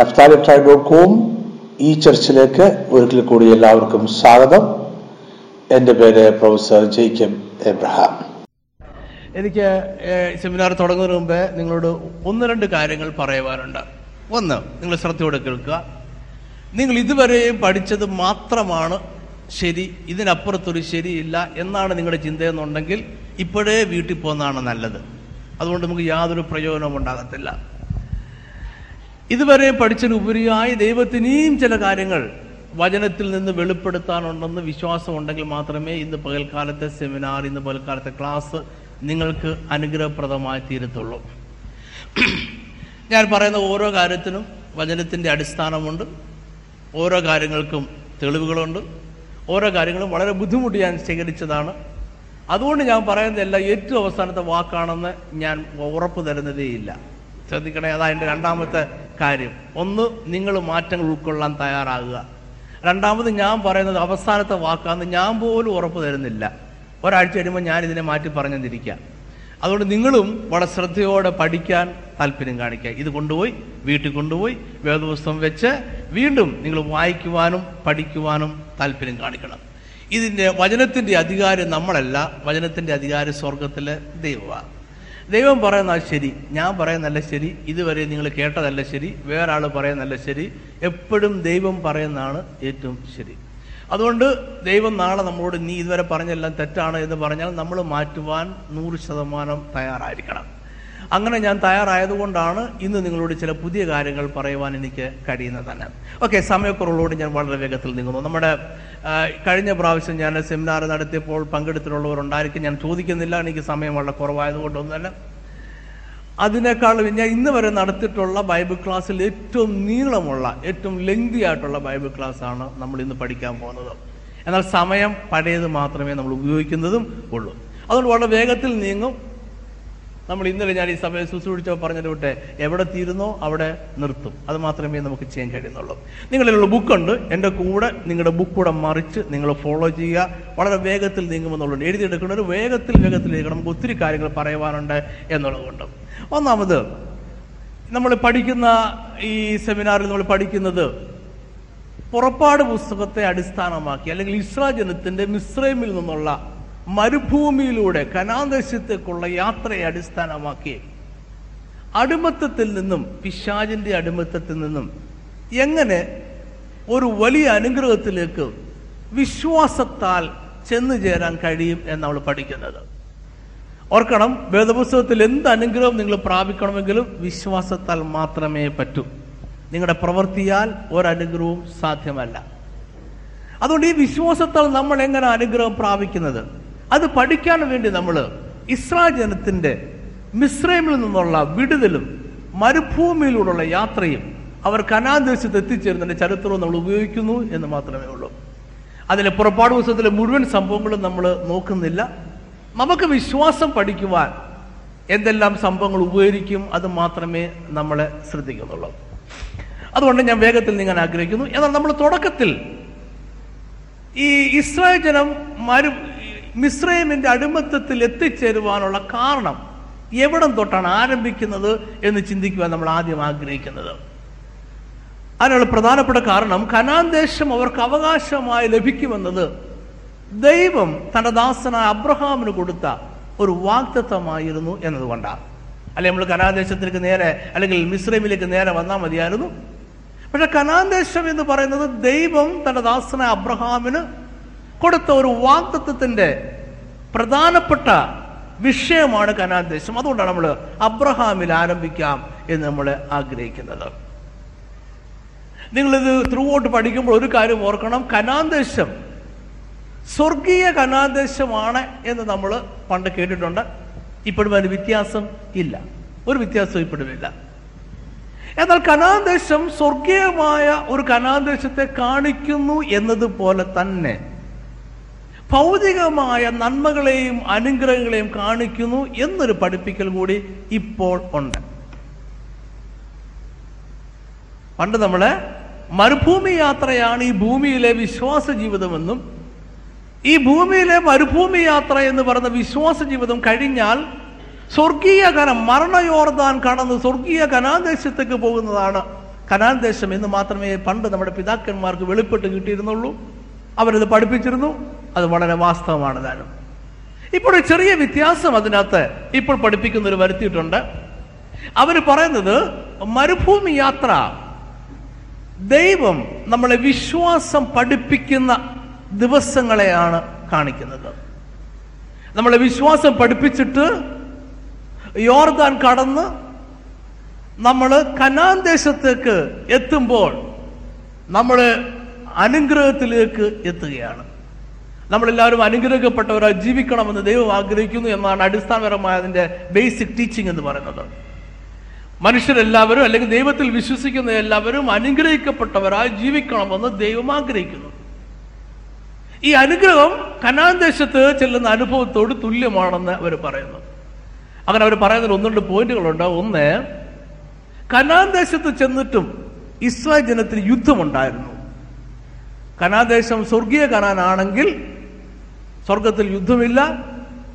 Naphtali dot com ഈ ചർച്ചിലേക്ക് ഒരിക്കൽ കൂടി എല്ലാവർക്കും സ്വാഗതം. എന്റെ പേര് പ്രൊഫസർ ജേക്കബ് എബ്രഹാം. എനിക്ക് സെമിനാർ തുടങ്ങുന്നതിന് മുമ്പേ നിങ്ങളോട് ഒന്ന് രണ്ട് കാര്യങ്ങൾ പറയുവാനുണ്ട്. ഒന്ന് നിങ്ങൾ ശ്രദ്ധയോടെ കേൾക്കുക. നിങ്ങൾ ഇതുവരെയും പഠിച്ചത് മാത്രമാണ് ശരി ഇതിനപ്പുറത്തൊരു ശരിയില്ല എന്നാണ് നിങ്ങളുടെ ചിന്തയെന്നുണ്ടെങ്കിൽ ഇപ്പോഴേ വീട്ടിൽ പോകുന്നതാണ് നല്ലത്. അതുകൊണ്ട് നമുക്ക് യാതൊരു പ്രയോജനവും ഉണ്ടാകത്തില്ല. ഇതുവരെ പഠിച്ചതിനുപരിയായി ദൈവത്തിനെയും ചില കാര്യങ്ങൾ വചനത്തിൽ നിന്ന് വെളിപ്പെടുത്താനുണ്ടെന്ന് വിശ്വാസമുണ്ടെങ്കിൽ മാത്രമേ ഇന്ന് പകൽക്കാലത്തെ സെമിനാർ ഇന്ന് പകൽക്കാലത്തെ ക്ലാസ് നിങ്ങൾക്ക് അനുഗ്രഹപ്രദമായി തീരത്തുള്ളൂ. ഞാൻ പറയുന്ന ഓരോ കാര്യത്തിനും വചനത്തിന്റെ അടിസ്ഥാനമുണ്ട്. ഓരോ കാര്യങ്ങൾക്കും തെളിവുകളുണ്ട്. ഓരോ കാര്യങ്ങളും വളരെ ബുദ്ധിമുട്ട് ഞാൻ ശേഖരിച്ചതാണ്. അതുകൊണ്ട് ഞാൻ പറയുന്നതല്ല ഏറ്റവും അവസാനത്തെ വാക്കാണെന്ന് ഞാൻ ഉറപ്പ് തരുന്നതേയില്ല. ശ്രദ്ധിക്കണേ അതാ എന്റെ രണ്ടാമത്തെ കാര്യം. ഒന്ന് നിങ്ങൾ മാറ്റങ്ങൾ ഉൾക്കൊള്ളാൻ തയ്യാറാകുക. രണ്ടാമത് ഞാൻ പറയുന്നത് അവസാനത്തെ വാക്കാന്ന് ഞാൻ പോലും ഉറപ്പ് തരുന്നില്ല. ഒരാഴ്ച കഴിയുമ്പോൾ ഞാൻ ഇതിനെ മാറ്റി പറഞ്ഞെന്നിരിക്കാം. അതുകൊണ്ട് നിങ്ങളും വളരെ ശ്രദ്ധയോടെ പഠിക്കാൻ താല്പര്യം കാണിക്കുക ഇത് കൊണ്ടുപോയി വീട്ടിൽ കൊണ്ടുപോയി വേദപുസ്തകം വെച്ച് വീണ്ടും നിങ്ങൾ വായിക്കുവാനും പഠിക്കുവാനും താല്പര്യം കാണിക്കണം. ഇതിന്റെ വചനത്തിന്റെ അധികാരം നമ്മളല്ല. വചനത്തിന്റെ അധികാരം സ്വർഗത്തിലെ ദൈവമാണ്. ദൈവം പറയുന്നത് ശരി ഞാൻ പറയുന്നല്ല ശരി ഇതുവരെ നിങ്ങൾ കേട്ടതല്ല ശരി വേറെ ആൾ പറയുന്നല്ല ശരി എപ്പോഴും ദൈവം പറയുന്നതാണ് ഏറ്റവും ശരി. അതുകൊണ്ട് ദൈവം നാളെ നമ്മളോട് നീ ഇതുവരെ പറഞ്ഞെല്ലാം തെറ്റാണ് എന്ന് പറഞ്ഞാൽ നമ്മൾ മാറ്റുവാൻ നൂറ് ശതമാനം തയ്യാറായിരിക്കണം. അങ്ങനെ ഞാൻ തയ്യാറായതുകൊണ്ടാണ് ഇന്ന് നിങ്ങളോട് ചില പുതിയ കാര്യങ്ങൾ പറയുവാൻ എനിക്ക് കഴിയുന്നത് തന്നെ. ഓക്കെ സമയക്കുറവുകളോട് ഞാൻ വളരെ വേഗത്തിൽ നീങ്ങുന്നു. നമ്മുടെ കഴിഞ്ഞ പ്രാവശ്യം ഞാൻ സെമിനാർ നടത്തിയപ്പോൾ പങ്കെടുത്തിട്ടുള്ളവരുണ്ടായിരിക്കും. ഞാൻ ചോദിക്കുന്നില്ല എനിക്ക് സമയം വളരെ കുറവായതുകൊണ്ടൊന്നും തന്നെ അതിനേക്കാളും ഞാൻ ഇന്ന് വരെ നടത്തിയിട്ടുള്ള ബൈബിൾ ക്ലാസ്സിൽ ഏറ്റവും നീളമുള്ള ഏറ്റവും ലെങ്തി ആയിട്ടുള്ള ബൈബിൾ ക്ലാസ് ആണ് നമ്മൾ ഇന്ന് പഠിക്കാൻ പോകുന്നത്. എന്നാൽ സമയം പഴയത് മാത്രമേ നമ്മൾ ഉപയോഗിക്കുന്നതും ഉള്ളൂ. അതുകൊണ്ട് വളരെ വേഗത്തിൽ നീങ്ങും. നമ്മൾ ഇന്നലെ ഞാൻ ഈ സമയം ശുശ്രൂഷിച്ചോ പറഞ്ഞത് വിട്ടെ എവിടെ തീരുന്നോ അവിടെ നിർത്തും. അത് മാത്രമേ നമുക്ക് ചെയ്യാൻ കഴിയുന്നുള്ളൂ നിങ്ങളിലുള്ള ബുക്കുണ്ട് എന്റെ കൂടെ നിങ്ങളുടെ ബുക്ക് കൂടെ മറിച്ച് നിങ്ങൾ ഫോളോ ചെയ്യുക. വളരെ വേഗത്തിൽ നീങ്ങുമെന്നുള്ളത് എഴുതിയെടുക്കുന്നവർ വേഗത്തിൽ വേഗത്തിൽ എഴുതണം. നമുക്ക് ഒത്തിരി കാര്യങ്ങൾ പറയുവാനുണ്ട് എന്നുള്ളതുകൊണ്ട് ഒന്നാമത് നമ്മൾ പഠിക്കുന്ന ഈ സെമിനാറിൽ നമ്മൾ പഠിക്കുന്നത് പുറപ്പാട് പുസ്തകത്തെ അടിസ്ഥാനമാക്കി അല്ലെങ്കിൽ ഇസ്രാ ജനത്തിന്റെ മിശ്രമിൽ നിന്നുള്ള മരുഭൂമിയിലൂടെ കനാദേശത്തേക്കുള്ള യാത്രയെ അടിസ്ഥാനമാക്കി അടിമത്തത്തിൽ നിന്നും പിശാജിന്റെ അടിമത്തത്തിൽ നിന്നും എങ്ങനെ ഒരു വലിയ അനുഗ്രഹത്തിലേക്ക് വിശ്വാസത്താൽ ചെന്നു ചേരാൻ കഴിയും എന്ന് നമ്മൾ പഠിക്കുന്നത്. ഓർക്കണം വേദപുസ്തകത്തിൽ എന്ത് അനുഗ്രഹം നിങ്ങൾ പ്രാപിക്കണമെങ്കിലും വിശ്വാസത്താൽ മാത്രമേ പറ്റൂ. നിങ്ങളുടെ പ്രവൃത്തിയാൽ ഒരനുഗ്രഹവും സാധ്യമല്ല. അതുകൊണ്ട് ഈ വിശ്വാസത്താൽ നമ്മൾ എങ്ങനെ അനുഗ്രഹം പ്രാപിക്കുന്നത്? അത് പഠിക്കാൻ വേണ്ടി നമ്മൾ ഇസ്രാ ജനത്തിന്റെ മിശ്രമിൽ നിന്നുള്ള വിടുതലും മരുഭൂമിയിലൂടെയുള്ള യാത്രയും അവർ കനാദേശത്ത് എത്തിച്ചേരുന്നതിന്റെ ചരിത്രവും നമ്മൾ ഉപയോഗിക്കുന്നു എന്ന് മാത്രമേ ഉള്ളൂ. അതിലെ പുറപ്പാട് പുസ്തകത്തിലെ മുഴുവൻ സംഭവങ്ങളും നമ്മൾ നോക്കുന്നില്ല. നമുക്ക് വിശ്വാസം പഠിക്കുവാൻ എന്തെല്ലാം സംഭവങ്ങൾ ഉപകരിക്കും അത് മാത്രമേ നമ്മളെ ശ്രദ്ധിക്കുന്നുള്ളൂ. അതുകൊണ്ട് ഞാൻ വേഗത്തിൽ നീങ്ങാൻ ആഗ്രഹിക്കുന്നു. എന്നാൽ നമ്മൾ തുടക്കത്തിൽ ഈ ഇസ്രായേൽ ജനം മരു മിശ്രൈമിന്റെ അടിമത്തത്തിൽ എത്തിച്ചേരുവാനുള്ള കാരണം എവിടം തൊട്ടാണ് ആരംഭിക്കുന്നത് എന്ന് ചിന്തിക്കുവാൻ നമ്മൾ ആദ്യം ആഗ്രഹിക്കുന്നത്. അതിനുള്ള പ്രധാനപ്പെട്ട കാരണം കനാൻ ദേശം അവർക്ക് അവകാശമായി ലഭിക്കുമെന്നത് ദൈവം തന്റെ ദാസനായ അബ്രഹാമിന് കൊടുത്ത ഒരു വാക്തത്വമായിരുന്നു എന്നതുകൊണ്ടാണ്. അല്ലെ നമ്മൾ കനാദേശത്തിലേക്ക് നേരെ അല്ലെങ്കിൽ മിശ്രമിലേക്ക് നേരെ വന്നാൽ മതിയായിരുന്നു. പക്ഷെ കനാൻ ദേശം എന്ന് പറയുന്നത് ദൈവം തന്റെ ദാസനായ അബ്രഹാമിന് കൊടുത്ത ഒരു വാക്തത്വത്തിന്റെ പ്രധാനപ്പെട്ട വിഷയമാണ് കനാൻ ദേശം. അതുകൊണ്ടാണ് നമ്മൾ അബ്രഹാമിൽ ആരംഭിക്കാം എന്ന് നമ്മൾ ആഗ്രഹിക്കുന്നത്. നിങ്ങളിത് ത്രൂ ഔട്ട് പഠിക്കുമ്പോൾ ഒരു കാര്യം ഓർക്കണം. കനാൻ ദേശം സ്വർഗീയ കനാദേശമാണ് എന്ന് നമ്മൾ പണ്ട് കേട്ടിട്ടുണ്ട്. ഇപ്പോഴും അതിന് വ്യത്യാസം ഇല്ല. ഒരു വ്യത്യാസവും ഇപ്പോഴുമില്ല എന്നാൽ കനാദേശം സ്വർഗീയമായ ഒരു കനാദേശത്തെ കാണിക്കുന്നു എന്നതുപോലെ തന്നെ ഭൗതികമായ നന്മകളെയും അനുഗ്രഹങ്ങളെയും കാണിക്കുന്നു എന്നൊരു പഠിപ്പിക്കൽ കൂടി ഇപ്പോൾ ഉണ്ട്. പണ്ട് നമ്മൾ മരുഭൂമി യാത്രയാണ് ഈ ഭൂമിയിലെ വിശ്വാസ ജീവിതമെന്നും ഈ ഭൂമിയിലെ മരുഭൂമി യാത്ര എന്ന് പറയുന്ന വിശ്വാസ ജീവിതം കഴിഞ്ഞാൽ സ്വർഗീയ കനം മരണയോർദാൻ കടന്ന് സ്വർഗീയ കനാദേശത്തേക്ക് പോകുന്നതാണ് കനാൻ ദേശം എന്ന് മാത്രമേ പണ്ട് നമ്മുടെ പിതാക്കന്മാർക്ക് വെളിപ്പെട്ട് കിട്ടിയിരുന്നുള്ളൂ. അവരത് പഠിപ്പിച്ചിരുന്നു. അത് വളരെ വാസ്തവമാണ് താനും. ഇപ്പോൾ ഒരു ചെറിയ വ്യത്യാസം അതിനകത്ത് ഇപ്പോൾ പഠിപ്പിക്കുന്ന ഒരു വരുത്തിയിട്ടുണ്ട്. അവർ പറയുന്നത് മരുഭൂമി യാത്ര ദൈവം നമ്മളെ വിശ്വാസം പഠിപ്പിക്കുന്ന ദിവസങ്ങളെയാണ് കാണിക്കുന്നത്. നമ്മളെ വിശ്വാസം പഠിപ്പിച്ചിട്ട് യോർദാൻ കടന്ന് നമ്മൾ കനാൻ ദേശത്തേക്ക് എത്തുമ്പോൾ നമ്മൾ അനുഗ്രഹത്തിലേക്ക് എത്തുകയാണ്. നമ്മളെല്ലാവരും അനുഗ്രഹിക്കപ്പെട്ടവരായി ജീവിക്കണമെന്ന് ദൈവം ആഗ്രഹിക്കുന്നു എന്നാണ് അടിസ്ഥാനപരമായ അതിന്റെ ബേസിക് ടീച്ചിങ് എന്ന് പറയുന്നത്. മനുഷ്യരെല്ലാവരും അല്ലെങ്കിൽ ദൈവത്തിൽ വിശ്വസിക്കുന്ന എല്ലാവരും അനുഗ്രഹിക്കപ്പെട്ടവരായി ജീവിക്കണമെന്ന് ദൈവം ആഗ്രഹിക്കുന്നു. ഈ അനുഗ്രഹം കനാൻ ദേശത്ത് ചെല്ലുന്ന അനുഭവത്തോട് തുല്യമാണെന്ന് അവർ പറയുന്നു. അങ്ങനെ അവർ പറയുന്നതിൽ ഒന്ന് രണ്ട് പോയിന്റുകളുണ്ട്. ഒന്ന് കനാൻ ദേശത്ത് ചെന്നിട്ടും ഇസ്രായേൽ ജനത്തിന് യുദ്ധമുണ്ടായിരുന്നു. കനാദേശം സ്വർഗീയ കനാനാണെങ്കിൽ സ്വർഗത്തിൽ യുദ്ധമില്ല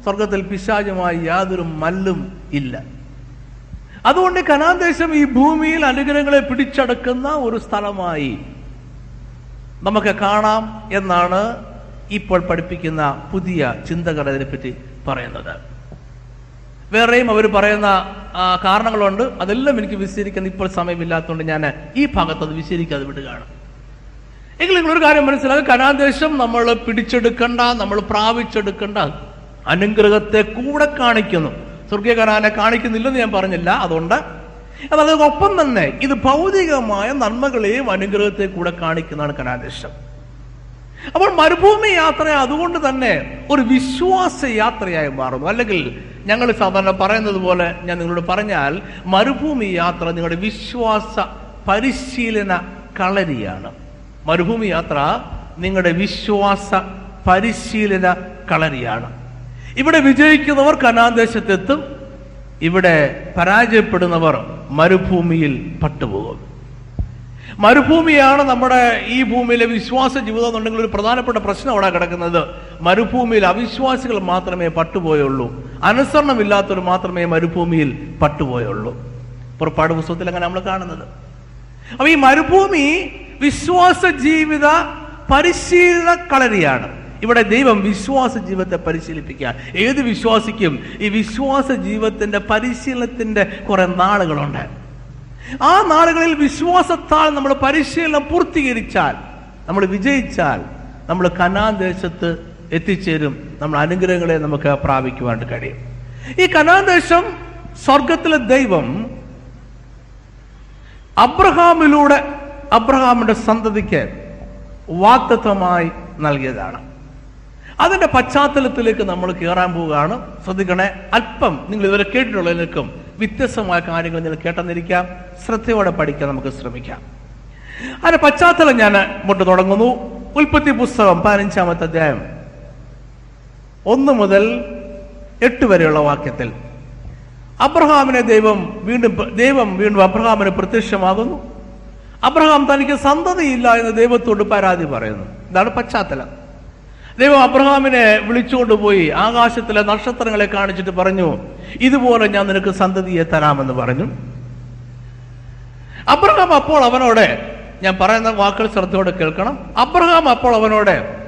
സ്വർഗത്തിൽ പിശാചുമായി യാതൊരു മല്ലും ഇല്ല. അതുകൊണ്ട് കനാദേശം ഈ ഭൂമിയിൽ അനുഗ്രഹങ്ങളെ പിടിച്ചടക്കുന്ന ഒരു സ്ഥലമായി നമുക്ക് കാണാം എന്നാണ് ഇപ്പോൾ പഠിപ്പിക്കുന്ന പുതിയ ചിന്തകർ അതിനെപ്പറ്റി പറയുന്നത്. വേറെയും അവർ പറയുന്ന കാരണങ്ങളുണ്ട്. അതെല്ലാം എനിക്ക് വിശദീകരിക്കാൻ ഇപ്പോൾ സമയമില്ലാത്തതുകൊണ്ട് ഞാൻ ഈ ഭാഗത്ത് അത് വിടുകയാണ്. എങ്കിൽ നിങ്ങളൊരു കാര്യം മനസ്സിലാക്കുക കനാദേശം നമ്മൾ പിടിച്ചെടുക്കണ്ട നമ്മൾ പ്രാപിച്ചെടുക്കണ്ട. അനുഗ്രഹത്തെ കൂടെ കാണിക്കുന്നു. സ്വർഗീയ കനാനെ കാണിക്കുന്നില്ലെന്ന് ഞാൻ പറഞ്ഞില്ല. അതുകൊണ്ട് എന്നാൽ അതോടൊപ്പം തന്നെ ഇത് ഭൗതികമായ നന്മകളെയും അനുഗ്രഹത്തെ കൂടെ കാണിക്കുന്നതാണ് കനാദേശം. അപ്പോൾ മരുഭൂമി യാത്ര അതുകൊണ്ട് തന്നെ ഒരു വിശ്വാസ യാത്രയായി മാറുന്നു. അല്ലെങ്കിൽ ഞങ്ങൾ സാധാരണ പറയുന്നത് പോലെ ഞാൻ നിങ്ങളോട് പറഞ്ഞാൽ മരുഭൂമി യാത്ര നിങ്ങളുടെ വിശ്വാസ പരിശീലന കളരിയാണ്. മരുഭൂമി യാത്ര നിങ്ങളുടെ വിശ്വാസ പരിശീലന കളരിയാണ്. ഇവിടെ വിജയിക്കുന്നവർ കനാദേശത്തെത്തും ഇവിടെ പരാജയപ്പെടുന്നവർ മരുഭൂമിയിൽ പട്ടുപോകും. മരുഭൂമിയാണ് നമ്മുടെ ഈ ഭൂമിയിലെ വിശ്വാസ ജീവിതം എന്നുണ്ടെങ്കിൽ ഒരു പ്രധാനപ്പെട്ട പ്രശ്നം അവിടെ കിടക്കുന്നത്. മരുഭൂമിയിൽ അവിശ്വാസികൾ മാത്രമേ പട്ടുപോയുള്ളൂ. അനുസരണമില്ലാത്തവർ മാത്രമേ മരുഭൂമിയിൽ പട്ടുപോയുള്ളൂ. പുറപ്പാട് പുസ്തകത്തിൽ അങ്ങനെ നമ്മൾ കാണുന്നത്. അപ്പൊ ഈ മരുഭൂമി വിശ്വാസ ജീവിത പരിശീലന കളരിയാണ്. ഇവിടെ ദൈവം വിശ്വാസ ജീവിതത്തെ പരിശീലിപ്പിക്കുക. ഏത് വിശ്വാസിക്കും ഈ വിശ്വാസ ജീവിതത്തിന്റെ പരിശീലനത്തിന്റെ കുറെ നാളുകളുണ്ട്. ആ നാളുകളിൽ വിശ്വാസത്താൽ നമ്മൾ പരിശീലനം പൂർത്തീകരിച്ചാൽ നമ്മൾ വിജയിച്ചാൽ നമ്മൾ കനാൻ ദേശത്ത് എത്തിച്ചേരും നമ്മൾ അനുഗ്രഹങ്ങളെ നമുക്ക് പ്രാപിക്കുവാൻ കഴിയും. ഈ കനാൻ ദേശം സ്വർഗത്തിലെ ദൈവം അബ്രഹാമിലൂടെ അബ്രഹാമിന്റെ സന്തതിക്ക് വാക്തത്വമായി നൽകിയതാണ്. അതിന്റെ പശ്ചാത്തലത്തിലേക്ക് നമ്മൾ കയറാൻ പോവുകയാണ്. ശ്രദ്ധിക്കണേ അല്പം നിങ്ങൾ ഇതുവരെ കേട്ടിട്ടുള്ളതിലേക്കും വ്യത്യസ്തമായ കാര്യങ്ങൾ നിങ്ങൾ കേട്ടെന്നിരിക്കാം. ശ്രദ്ധയോടെ പഠിക്കാൻ നമുക്ക് ശ്രമിക്കാം. അതിന്റെ പശ്ചാത്തലം ഞാൻ മുട്ട് തുടങ്ങുന്നു. ഉൽപ്പത്തി പുസ്തകം പതിനഞ്ചാമത്തെ അധ്യായം ഒന്ന് മുതൽ എട്ട് വരെയുള്ള വാക്യത്തിൽ അബ്രഹാമിനെ ദൈവം വീണ്ടും ദൈവം വീണ്ടും അബ്രഹാമിന് പ്രത്യക്ഷമാകുന്നു. അബ്രഹാം തനിക്ക് സന്തതിയില്ല എന്ന് ദൈവത്തോട് പരാതി പറയുന്നു. ഇതാണ് പശ്ചാത്തലം. ദൈവം അബ്രഹാമിനെ വിളിച്ചുകൊണ്ട് പോയി ആകാശത്തിലെ നക്ഷത്രങ്ങളെ കാണിച്ചിട്ട് പറഞ്ഞു ഇതുപോലെ ഞാൻ നിനക്ക് സന്തതിയെ തരാമെന്ന് പറഞ്ഞു. അബ്രഹാം അപ്പോൾ അവനോട് ഞാൻ പറയുന്ന വാക്കുകൾ ശ്രദ്ധയോടെ കേൾക്കണം. അബ്രഹാം അപ്പോൾ അവനോട്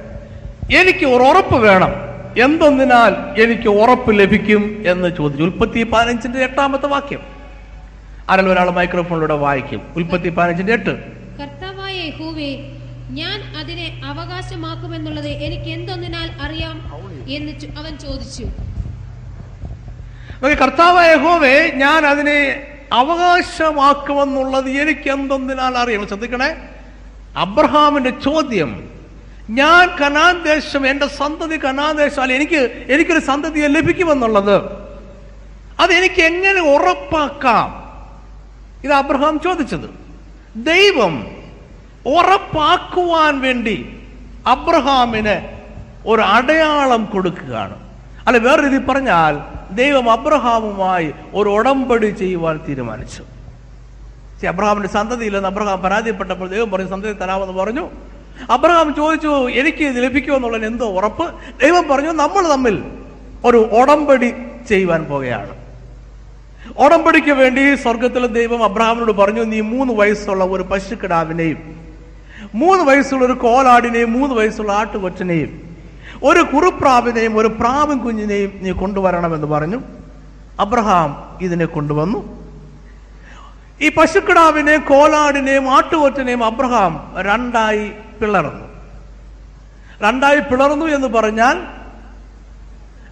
എനിക്ക് ഒരു ഉറപ്പ് വേണം. എന്തൊന്നിനാൽ എനിക്ക് ഉറപ്പ് ലഭിക്കും? എന്ന് ചോദിച്ചു. ഉൽപ്പത്തി പതിനഞ്ചിന്റെ എട്ടാമത്തെ വാക്യം. ആരെങ്കിലും ഒരാൾ മൈക്രോഫോണിലൂടെ വായിക്കും. ഉൽപ്പത്തി പതിനഞ്ചിന്റെ എട്ട്. കർത്താവായ യഹോവേ ഞാൻ അതിനെ അവകാശമാക്കുമെന്നുള്ളത് എനിക്ക് എന്തൊന്നിനാൽ അറിയാം എന്ന് അവൻ ചോദിച്ചു. കർത്താവായ യഹോവേ ഞാൻ അതിനെ അവകാശമാക്കുമെന്നുള്ളത് എനിക്ക് എന്തൊന്നിനാൽ അറിയാം. ശ്രദ്ധിക്കണേ. അബ്രഹാമിന്റെ ചോദ്യം ഞാൻ കനാൻ ദേശം എന്റെ സന്തതി കനാൻ ദേശം അല്ല എനിക്ക് എനിക്കൊരു സന്തതിയെ ലഭിക്കുമെന്നുള്ളത്. അത് എനിക്ക് എങ്ങനെ ഉറപ്പാക്കാം? ഇത് അബ്രഹാം ചോദിച്ചത്. ദൈവം ഉറപ്പാക്കുവാൻ വേണ്ടി അബ്രഹാമിന് ഒരു അടയാളം കൊടുക്കുകയാണ്. അല്ല വേറെ രീതി പറഞ്ഞാൽ ദൈവം അബ്രഹാമുമായി ഒരു ഉടമ്പടി ചെയ്യുവാൻ തീരുമാനിച്ചു. അബ്രഹാമിന്റെ സന്തതിയില്ലെന്ന് അബ്രഹാം പരാതിപ്പെട്ടപ്പോൾ ദൈവം പറഞ്ഞു സന്തതി തരാമെന്ന് പറഞ്ഞു. അബ്രഹാം ചോദിച്ചു എനിക്ക് ഇത് ലഭിക്കുമെന്നുള്ളതിന് എന്തോ ഉറപ്പ്? ദൈവം പറഞ്ഞു നമ്മൾ തമ്മിൽ ഒരു ഉടമ്പടി ചെയ്യുവാൻ പോകുകയാണ് ഉടമ്പടിക്ക് വേണ്ടി സ്വർഗത്തിലെ ദൈവം അബ്രഹാമിനോട് പറഞ്ഞു നീ മൂന്ന് വയസ്സുള്ള ഒരു പശുക്കിടാവിനെയും മൂന്ന് വയസ്സുള്ള ഒരു കോലാടിനെയും മൂന്ന് വയസ്സുള്ള ആട്ടുകൊറ്റനെയും ഒരു കുറുപ്രാവിനെയും ഒരു പ്രാവും കുഞ്ഞിനെയും നീ കൊണ്ടുവരണമെന്ന് പറഞ്ഞു. അബ്രഹാം ഇതിനെ കൊണ്ടുവന്നു. ഈ പശുക്കിടാവിനെയും കോലാടിനെയും ആട്ടുകൊറ്റനെയും അബ്രഹാം രണ്ടായി പിളർന്നു. രണ്ടായി പിളർന്നു എന്ന് പറഞ്ഞാൽ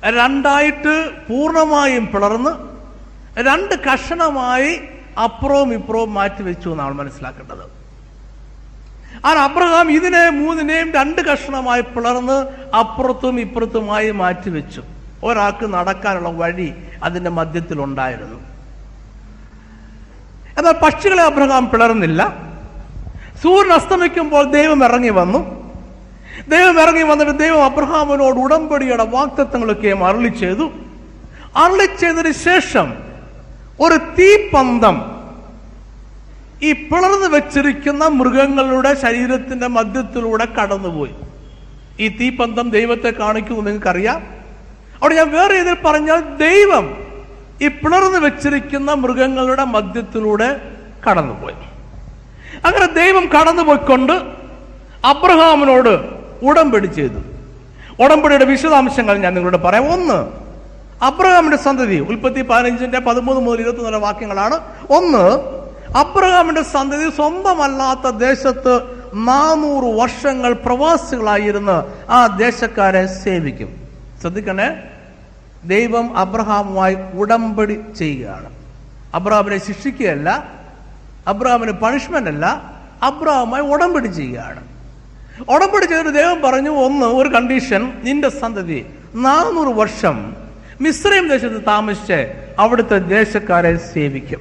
രണ്ടായിട്ട് പൂർണമായും പിളർന്ന് രണ്ട് കഷണമായി അപ്പുറവും ഇപ്പുറവും മാറ്റി വെച്ചു എന്നാണ് മനസ്സിലാക്കേണ്ടത്. ആ അബ്രഹാം ഇതിനെ മൂന്നിനെയും രണ്ട് കഷണമായി പിളർന്ന് അപ്പുറത്തും ഇപ്പുറത്തുമായി മാറ്റി വെച്ചു. ഒരാൾക്ക് നടക്കാനുള്ള വഴി അതിന്റെ മധ്യത്തിൽ ഉണ്ടായിരുന്നു എന്നാൽ പക്ഷികളെ അബ്രഹാം പിളർന്നില്ല. സൂര്യൻ അസ്തമിക്കുമ്പോൾ ദൈവം ഇറങ്ങി വന്നു. ദൈവം ഇറങ്ങി വന്നിട്ട് ദൈവം അബ്രഹാമിനോട് ഉടമ്പടിയുടെ വാക്തത്വങ്ങളൊക്കെ അരളി ചെയ്തു. അരളി ചെയ്തതിന് ശേഷം ഒരു തീപ്പന്തം. ഈ പിളർന്നു വെച്ചിരിക്കുന്ന മൃഗങ്ങളുടെ ശരീരത്തിന്റെ മധ്യത്തിലൂടെ കടന്നുപോയി. ഈ തീപ്പന്തം ദൈവത്തെ കാണിക്കുമെന്ന് നിങ്ങൾക്കറിയാം. അവിടെ ഞാൻ വേറെ ഇതിൽ പറഞ്ഞാൽ ദൈവം ഈ പിളർന്നു വെച്ചിരിക്കുന്ന മൃഗങ്ങളുടെ മധ്യത്തിലൂടെ കടന്നുപോയി. അങ്ങനെ ദൈവം കടന്നുപോയിക്കൊണ്ട് അബ്രഹാമിനോട് ഉടമ്പടി ചെയ്തു. ഉടമ്പടിയുടെ വിശദാംശങ്ങൾ ഞാൻ നിങ്ങളോട് പറയാം. ഒന്ന് അബ്രഹാമിന്റെ സന്തതി ഉൽപ്പത്തി പതിനഞ്ചിന്റെ പതിമൂന്ന് മുതൽ ഇരുപത്തിനാല് വാക്യങ്ങളാണ്. ഒന്ന് അബ്രഹാമിന്റെ സന്തതി സ്വന്തമല്ലാത്ത ദേശത്ത് നാനൂറ് വർഷങ്ങൾ പ്രവാസികളായിരുന്ന് ആ ദേശക്കാരെ സേവിക്കും. ശ്രദ്ധിക്കണേ ദൈവം അബ്രഹാമുമായി ഉടമ്പടി ചെയ്യുകയാണ്. അബ്രഹാമിനെ ശിക്ഷിക്കുകയല്ല അബ്രഹാമിന് പണിഷ്മെന്റ് അല്ല അബ്രഹാമുമായി ഉടമ്പടി ചെയ്യുകയാണ്. ഉടമ്പടി ചെയ്തിട്ട് ദൈവം പറഞ്ഞു ഒന്ന് ഒരു കണ്ടീഷൻ നിന്റെ സന്തതി നാനൂറ് വർഷം മിശ്രയും ദേശത്ത് താമസിച്ച് അവിടുത്തെ ദേശക്കാരെ സേവിക്കും.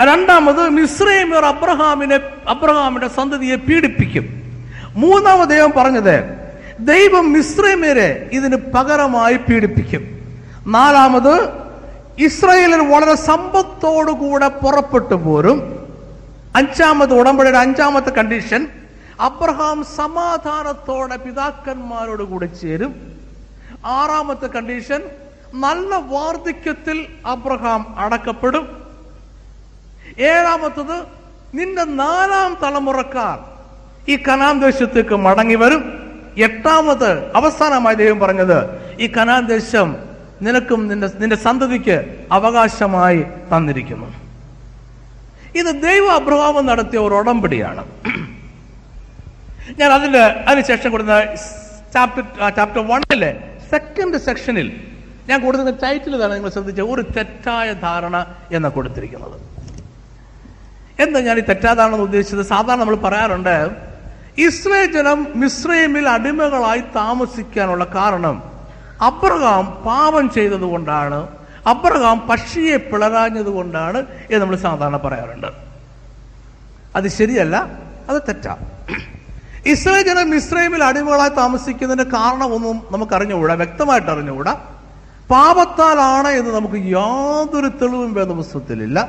രണ്ടാമത് മിശ്രൈമർ അബ്രഹാമിനെ അബ്രഹാമിന്റെ സന്തതിയെ പീഡിപ്പിക്കും. മൂന്നാമത് ദൈവം പറഞ്ഞത് ദൈവം മിശ്രൈമരെ ഇതിന് പകരമായി പീഡിപ്പിക്കും. നാലാമത് ഇസ്രയേലിൽ വളരെ സമ്പത്തോടുകൂടെ പുറപ്പെട്ടു പോരും. അഞ്ചാമത് ഉടമ്പടിയുടെ അഞ്ചാമത്തെ കണ്ടീഷൻ അബ്രഹാം സമാധാനത്തോടെ പിതാക്കന്മാരോട് കൂടെ ചേരും. ആറാമത്തെ കണ്ടീഷൻ നല്ല വാർദ്ധക്യത്തിൽ അബ്രഹാം അടക്കപ്പെടും. ഏഴാമത്തത് നിന്റെ നാലാം തലമുറക്കാർ ഈ കനാം ദേശത്തേക്ക് മടങ്ങി വരും. എട്ടാമത് അവസാനമായി ദൈവം പറഞ്ഞത് ഈ കനാൻ ദേശം നിനക്കും നിന്റെ നിന്റെ സന്തതിക്ക് അവകാശമായി തന്നിരിക്കുന്നു. ഇത് ദൈവ അബ്രഹാമം നടത്തിയ ഒരു ഉടമ്പടിയാണ്. ഞാൻ അതിന്റെ അതിനുശേഷം കൊടുത്ത ചാപ്റ്റർ ചാപ്റ്റർ വണ്ണിലെ സെക്കൻഡ് സെക്ഷനിൽ ഞാൻ കൊടുക്കുന്ന ടൈറ്റിൽ തന്നെ നിങ്ങൾ ശ്രദ്ധിച്ച ഒരു തെറ്റായ ധാരണ എന്ന കൊടുത്തിരിക്കുന്നത്. എന്താ ഞാൻ ഈ തെറ്റാധാരണ ഉദ്ദേശിച്ചത്? സാധാരണ നമ്മൾ പറയാറുണ്ട് ഇസ്രേ ജനം മിസ്രൈമിൽ അടിമകളായി താമസിക്കാനുള്ള കാരണം അബ്രഹാം പാപം ചെയ്തത് കൊണ്ടാണ് അബ്രഹാം പക്ഷിയെ പിളരാഞ്ഞത് കൊണ്ടാണ് എന്ന് നമ്മൾ സാധാരണ പറയാറുണ്ട്. അത് ശരിയല്ല അത് തെറ്റാ. ഇസ്രേ ജനം ഇസ്രൈമിൽ അടിമകളായി താമസിക്കുന്നതിന്റെ കാരണമൊന്നും നമുക്ക് അറിഞ്ഞുകൂടാ വ്യക്തമായിട്ട് അറിഞ്ഞുകൂടാ പാപത്താലാണ് എന്ന് നമുക്ക് യാതൊരു തെളിവും വേദപുസ്തകത്തിലില്ല.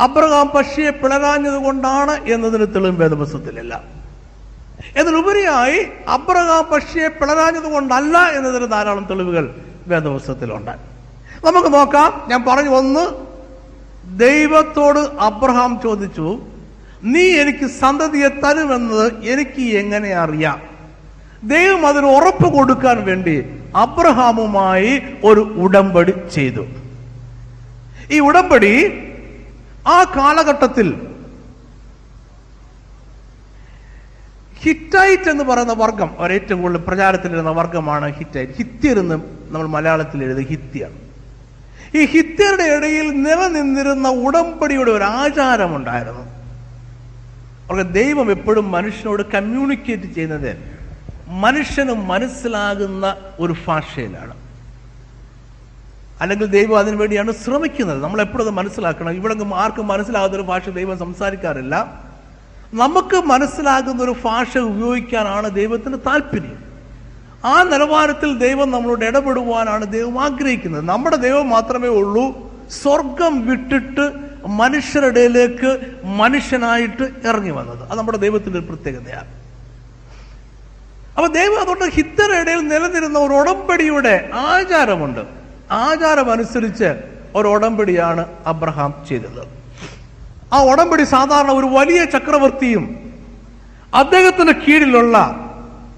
അബ്രഹാം പക്ഷിയെ പിളരാഞ്ഞത് കൊണ്ടാണ് എന്നതിന് തെളിവും വേദപുസ്തകത്തിലില്ല. എന്നതിലുപരിയായി അബ്രഹാം പക്ഷിയെ പിളരാഞ്ഞത് കൊണ്ടല്ല എന്നതിന് ധാരാളം തെളിവുകൾ വേദപുസ്തകത്തിലുണ്ട്. നമുക്ക് നോക്കാം. ഞാൻ പറഞ്ഞു ഒന്ന് ദൈവത്തോട് അബ്രഹാം ചോദിച്ചു നീ എനിക്ക് സന്തതിയെ തരുമെന്നത് എനിക്ക് എങ്ങനെ അറിയാം? ദൈവം അതിന് ഉറപ്പ് കൊടുക്കാൻ വേണ്ടി അബ്രഹാമുമായി ഒരു ഉടമ്പടി ചെയ്തു. ഈ ഉടമ്പടി ആ കാലഘട്ടത്തിൽ ഹിറ്റൈറ്റ് എന്ന് പറയുന്ന വർഗം ഏറ്റവും കൂടുതൽ പ്രചാരത്തിലിരുന്ന വർഗമാണ് ഹിറ്റൈറ്റ് ഹിത്യർ എന്ന് നമ്മൾ മലയാളത്തിൽ എഴുതി ഹിത്യർ ഈ ഹിത്യരുടെ ഇടയിൽ നിലനിന്നിരുന്ന ഉടമ്പടിയുടെ ഒരു ആചാരമുണ്ടായിരുന്നു അവർക്ക് ദൈവം എപ്പോഴും മനുഷ്യനോട് കമ്മ്യൂണിക്കേറ്റ് ചെയ്യുന്നത് മനുഷ്യന് മനസ്സിലാകുന്ന ഒരു ഭാഷയിലാണ്. അല്ലെങ്കിൽ ദൈവം അതിനു വേണ്ടിയാണ് ശ്രമിക്കുന്നത്. നമ്മൾ എപ്പോഴും അത് മനസ്സിലാക്കണം. ഇവിടെ ആർക്കും മനസ്സിലാകുന്ന ഒരു ഭാഷ ദൈവം സംസാരിക്കാറില്ല. നമുക്ക് മനസ്സിലാകുന്ന ഒരു ഭാഷ ഉപയോഗിക്കാനാണ് ദൈവത്തിന് താല്പര്യം. ആ നിലവാരത്തിൽ ദൈവം നമ്മളോട് ഇടപെടുവാനാണ് ദൈവം ആഗ്രഹിക്കുന്നത്. നമ്മുടെ ദൈവം മാത്രമേ ഉള്ളൂ. സ്വർഗം വിട്ടിട്ട് മനുഷ്യരുടെ ഇടയിലേക്ക് മനുഷ്യനായിട്ട് ഇറങ്ങി വന്നത്. അത് നമ്മുടെ ദൈവത്തിന്റെ ഒരു പ്രത്യേകതയാണ്. അപ്പൊ ദൈവം അതുകൊണ്ട് ഹിത്തരുടെ ഇടയിൽ നിലനിരുന്ന ഒരു ഉടമ്പടിയുടെ ആചാരമുണ്ട്. ആചാരം അനുസരിച്ച് ഒരു ഉടമ്പടിയാണ് അബ്രഹാം ചെയ്തത്. ആ ഉടമ്പടി സാധാരണ ഒരു വലിയ ചക്രവർത്തിയും അദ്ദേഹത്തിന് കീഴിലുള്ള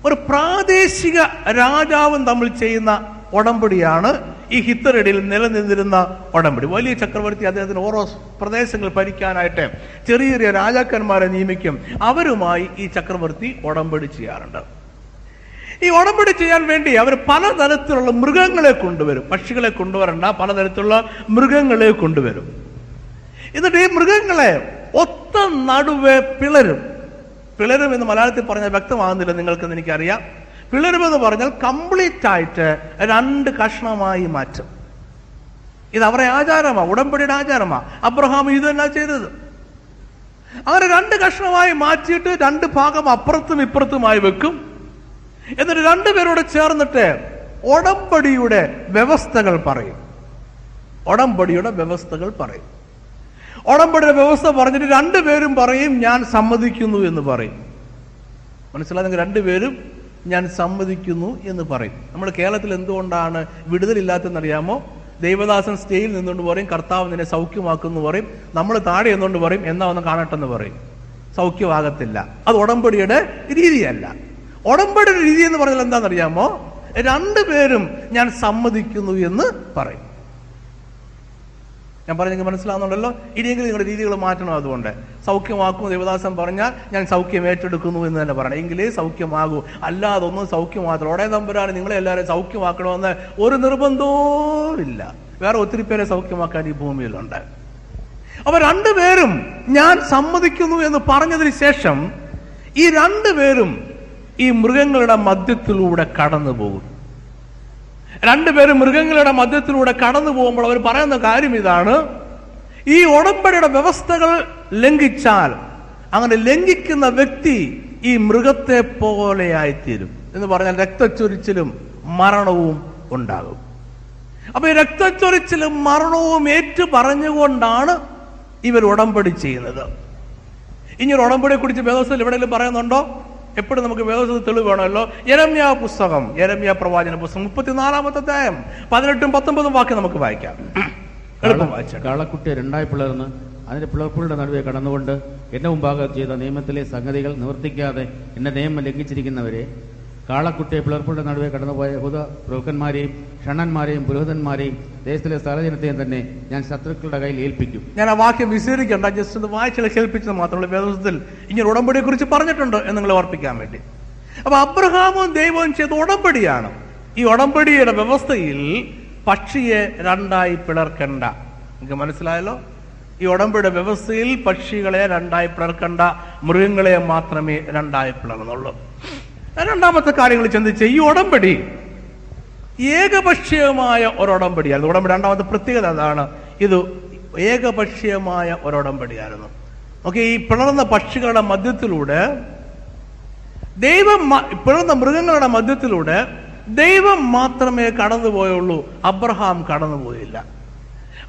ഒരു പ്രാദേശിക രാജാവും തമ്മിൽ ചെയ്യുന്ന ഉടമ്പടിയാണ് ഈ ഹിത്തറിടയിൽ നിലനിന്നിരുന്ന ഉടമ്പടി. വലിയ ചക്രവർത്തി അദ്ദേഹത്തിന് ഓരോ പ്രദേശങ്ങൾ ഭരിക്കാനായിട്ട് ചെറിയ ചെറിയ രാജാക്കന്മാരെ നിയമിക്കും. അവരുമായി ഈ ചക്രവർത്തി ഉടമ്പടി ചെയ്യാറുണ്ട്. ഈ ഉടമ്പടി ചെയ്യാൻ വേണ്ടി അവർ പലതരത്തിലുള്ള മൃഗങ്ങളെ കൊണ്ടുവരും. പക്ഷികളെ കൊണ്ടുവരണ്ട പലതരത്തിലുള്ള മൃഗങ്ങളെ കൊണ്ടുവരും. എന്നിട്ട് ഈ മൃഗങ്ങളെ ഒത്ത നടുവെ പിളരും. പിളരും എന്ന് മലയാളത്തിൽ പറഞ്ഞാൽ വ്യക്തമാകുന്നില്ല നിങ്ങൾക്കെന്ന് എനിക്കറിയാം. പിളരും എന്ന് പറഞ്ഞാൽ കംപ്ലീറ്റ് ആയിട്ട് രണ്ട് കഷ്ണമായി മാറ്റും. ഇത് അവരെ ആചാരമാ ഉടമ്പടിയുടെ ആചാരമാ. അബ്രഹാം ഇത് തന്നെ ചെയ്തത്. അങ്ങനെ രണ്ട് കഷ്ണമായി മാറ്റിയിട്ട് രണ്ട് ഭാഗം അപ്പുറത്തും ഇപ്പുറത്തുമായി വെക്കും. എന്നിട്ട് രണ്ടുപേരോട് ചേർന്നിട്ട് ഉടമ്പടിയുടെ വ്യവസ്ഥകൾ പറയും. ഉടമ്പടിയുടെ വ്യവസ്ഥകൾ പറയും. ഉടമ്പടിയുടെ വ്യവസ്ഥ പറഞ്ഞിട്ട് രണ്ടുപേരും പറയും ഞാൻ സമ്മതിക്കുന്നു എന്ന് പറയും. മനസ്സിലായെങ്കിൽ രണ്ടുപേരും ഞാൻ സമ്മതിക്കുന്നു എന്ന് പറയും. നമ്മൾ കേരളത്തിൽ എന്തുകൊണ്ടാണ് വിടുതലില്ലാത്തെന്നറിയാമോ ദൈവദാസൻ സ്റ്റേയിൽ നിന്നുകൊണ്ട് പറയും കർത്താവ് നിന്നെ സൗഖ്യമാക്കുന്നു പറയും. നമ്മൾ താഴെ എന്നുകൊണ്ട് പറയും? എന്നാ ഒന്ന് കാണട്ടെന്ന് പറയും. സൗഖ്യമാകത്തില്ല. അത് ഉടമ്പടിയുടെ രീതിയല്ല. ഉടമ്പടിയുടെ രീതി എന്ന് പറഞ്ഞാൽ എന്താണെന്നറിയാമോ? രണ്ടുപേരും ഞാൻ സമ്മതിക്കുന്നു എന്ന് പറയും. ഞാൻ പറഞ്ഞെങ്കിൽ മനസ്സിലാവുന്നുണ്ടല്ലോ? ഇനിയെങ്കിലും നിങ്ങളുടെ രീതികൾ മാറ്റണം അതുകൊണ്ട്. സൗഖ്യമാക്കും ദേവദാസൻ പറഞ്ഞാൽ ഞാൻ സൗഖ്യം ഏറ്റെടുക്കുന്നു എന്ന് തന്നെ പറയണം. എങ്കിലേ സൗഖ്യമാകൂ. അല്ലാതെ ഒന്നും സൗഖ്യമാകത്തില്ല. ഉടനെ നമ്പരാണ്. നിങ്ങളെ എല്ലാവരും സൗഖ്യമാക്കണമെന്ന് ഒരു നിർബന്ധവും ഇല്ല വേറെ ഒത്തിരി പേരെ സൗഖ്യമാക്കാൻ ഈ ഭൂമിയിലുണ്ട്. അപ്പൊ രണ്ടുപേരും ഞാൻ സമ്മതിക്കുന്നു എന്ന് പറഞ്ഞതിന് ശേഷം ഈ രണ്ടുപേരും ഈ മൃഗങ്ങളുടെ മധ്യത്തിലൂടെ കടന്നു പോകും. രണ്ടുപേരും മൃഗങ്ങളുടെ മധ്യത്തിലൂടെ കടന്നു പോകുമ്പോൾ അവർ പറയുന്ന കാര്യം ഇതാണ്. ഈ ഉടമ്പടിയുടെ വ്യവസ്ഥകൾ ലംഘിച്ചാൽ അങ്ങനെ ലംഘിക്കുന്ന വ്യക്തി ഈ മൃഗത്തെ പോലെയായിത്തീരും. എന്ന് പറഞ്ഞാൽ രക്തച്ചൊരിച്ചിലും മരണവും ഉണ്ടാകും. അപ്പൊ ഈ രക്തച്ചൊരിച്ചിലും മരണവും ഏറ്റു പറഞ്ഞുകൊണ്ടാണ് ഇവർ ഉടമ്പടി ചെയ്യുന്നത്. ഇനി ഒരു ഉടമ്പടിയെ കുറിച്ച് വ്യവസ്ഥയിൽ എവിടെയെങ്കിലും പറയുന്നുണ്ടോ? എപ്പോഴും നമുക്ക് വേദത്തിൽ തെളിവ് വേണമല്ലോ. യരമ്യ പുസ്തകം. യരമ്യ പ്രവാചന പുസ്തകം. മുപ്പത്തിനാലാമത്തെ അധ്യായം. പതിനെട്ടും പത്തൊമ്പതും വാക്യം നമുക്ക് വായിക്കാം. എളുപ്പം വായിച്ചു കാളക്കുട്ടിയെ രണ്ടായി പിളർന്ന് അതിന്റെ പിളർപ്പുകളുടെ നടുവെ കടന്നുകൊണ്ട് എന്റെ മുമ്പാകെ ചെയ്ത നിയമത്തിലെ സംഗതികൾ നിവർത്തിക്കാതെ എന്റെ നിയമം ലംഘിച്ചിരിക്കുന്നവരെ കാളക്കുട്ടിയെ പിളർപ്പുകളുടെ നടുവെ കടന്നുപോയ ഹുദ പ്രഭുക്കന്മാരെയും ഷണ്ണന്മാരെയും പുരോഹിതന്മാരെയും ദേശത്തിലെ സ്ഥലജനത്തെയും തന്നെ ഞാൻ ശത്രുക്കളുടെ കയ്യിൽ ഏൽപ്പിക്കും. ഞാൻ ആ വാക്യം വിശദീകരിക്കണ്ട ജസ്റ്റ് ഒന്ന് വായിച്ചു കേൾപ്പിച്ചത് മാത്രമല്ല വേദത്തിൽ ഇങ്ങനെ ഉടമ്പടിയെ കുറിച്ച് പറഞ്ഞിട്ടുണ്ട് എന്ന് നിങ്ങളെ ഓർപ്പിക്കാൻ വേണ്ടി. അപ്പൊ അബ്രഹാമും ദൈവവും ചെയ്ത ഉടമ്പടിയാണ്. ഈ ഉടമ്പടിയുടെ വ്യവസ്ഥയിൽ പക്ഷിയെ രണ്ടായി പിളർക്കണ്ട. നിങ്ങൾക്ക് മനസ്സിലായല്ലോ? ഈ ഉടമ്പടിയുടെ വ്യവസ്ഥയിൽ പക്ഷികളെ രണ്ടായി പിളർക്കണ്ട മൃഗങ്ങളെ മാത്രമേ രണ്ടായി പിളർന്നുള്ളൂ. രണ്ടാമത്തെ കാര്യങ്ങൾ ചിന്തിച്ച് ഈ ഉടമ്പടി ഏകപക്ഷീയമായ ഒരു ഉടമ്പടിയായിരുന്നു. ഉടമ്പടി രണ്ടാമത്തെ പ്രത്യേകത അതാണ്. ഇത് ഏകപക്ഷീയമായ ഒരു ഉടമ്പടിയായിരുന്നു. ഓക്കെ ഈ പിളർന്ന പക്ഷികളുടെ മധ്യത്തിലൂടെ ദൈവം പിളർന്ന മൃഗങ്ങളുടെ മധ്യത്തിലൂടെ ദൈവം മാത്രമേ കടന്നുപോയുള്ളൂ. അബ്രഹാം കടന്നുപോയില്ല.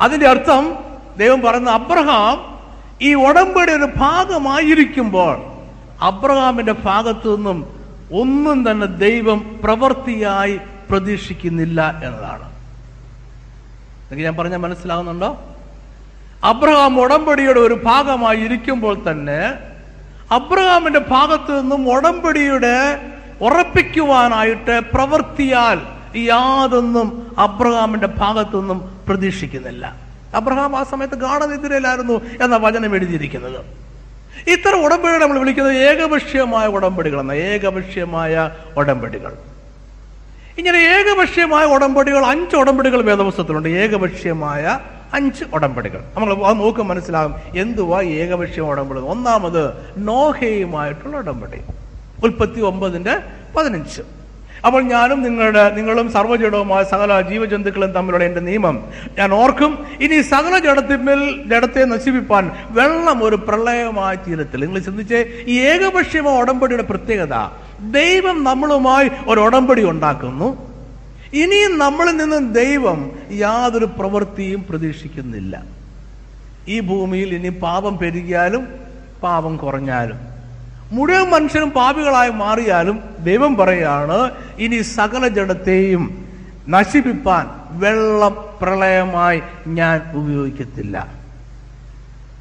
അതിന്റെ അർത്ഥം ദൈവം പറയുന്ന അബ്രഹാം ഈ ഉടമ്പടി ഒരു ഭാഗമായിരിക്കുമ്പോൾ അബ്രഹാമിന്റെ ഭാഗത്തു നിന്നും ഒന്നും തന്നെ ദൈവം പ്രവൃത്തിയായി പ്രതീക്ഷിക്കുന്നില്ല എന്നതാണ്. എനിക്ക് ഞാൻ പറഞ്ഞാൽ മനസ്സിലാവുന്നുണ്ടോ? അബ്രഹാം ഉടമ്പടിയുടെ ഒരു ഭാഗമായി ഇരിക്കുമ്പോൾ തന്നെ അബ്രഹാമിന്റെ ഭാഗത്തു നിന്നും ഉടമ്പടിയുടെ ഉറപ്പിക്കുവാനായിട്ട് പ്രവൃത്തിയാൽ യാതൊന്നും അബ്രഹാമിന്റെ ഭാഗത്തു നിന്നും പ്രതീക്ഷിക്കുന്നില്ല. അബ്രഹാം ആ സമയത്ത് ഗാഠനിദ്രയിലായിരുന്നു എന്ന വചനം എഴുതിയിരിക്കുന്നത്. ഇത്തരം ഉടമ്പടികൾ നമ്മൾ വിളിക്കുന്നത് ഏകപക്ഷീയമായ ഉടമ്പടികൾ എന്ന ഏകപക്ഷീയമായ ഉടമ്പടികൾ. ഇങ്ങനെ ഏകപക്ഷീയമായ ഉടമ്പടികൾ അഞ്ച് ഉടമ്പടികൾ വേദപുസ്തകത്തിലുണ്ട്. ഏകപക്ഷീയമായ അഞ്ച് ഉടമ്പടികൾ. നമ്മൾ അത് നോക്കും മനസ്സിലാകും എന്തുവാ ഏകപക്ഷീയ ഉടമ്പടി ഒന്നാമത് നോഹയുമായിട്ടുള്ള ഉടമ്പടി. ഉൽപ്പത്തി ഒമ്പതിന്റെ പതിനഞ്ച്. അപ്പോൾ ഞാനും നിങ്ങളുടെ നിങ്ങളും സർവജടവുമായ സകല ജീവജന്തുക്കളും തമ്മിലുള്ള എന്റെ നിയമം. ഞാൻ ഓർക്കും ഇനി സകല ജഡത്തിന്മേൽ ജഡത്തെ നശിപ്പിപ്പാൻ വെള്ളം ഒരു പ്രളയമായ തീരത്തിൽ നിങ്ങൾ ചിന്തിച്ചേ ഈ ഏകപക്ഷീയമായ ഉടമ്പടിയുടെ പ്രത്യേകത ദൈവം നമ്മളുമായി ഒരു ഉടമ്പടി ഉണ്ടാക്കുന്നു. ഇനിയും നമ്മളിൽ നിന്നും ദൈവം യാതൊരു പ്രവൃത്തിയും പ്രതീക്ഷിക്കുന്നില്ല. ഈ ഭൂമിയിൽ ഇനി പാപം പെരുകിയാലും പാപം കുറഞ്ഞാലും. മുഴുവൻ മനുഷ്യരും പാപികളായി മാറിയാലും ദൈവം പറയാണ് ഇനി സകല ജഡത്തെയും നശിപ്പിപ്പാൻ വെള്ളം പ്രളയമായി ഞാൻ ഉപയോഗിക്കത്തില്ല.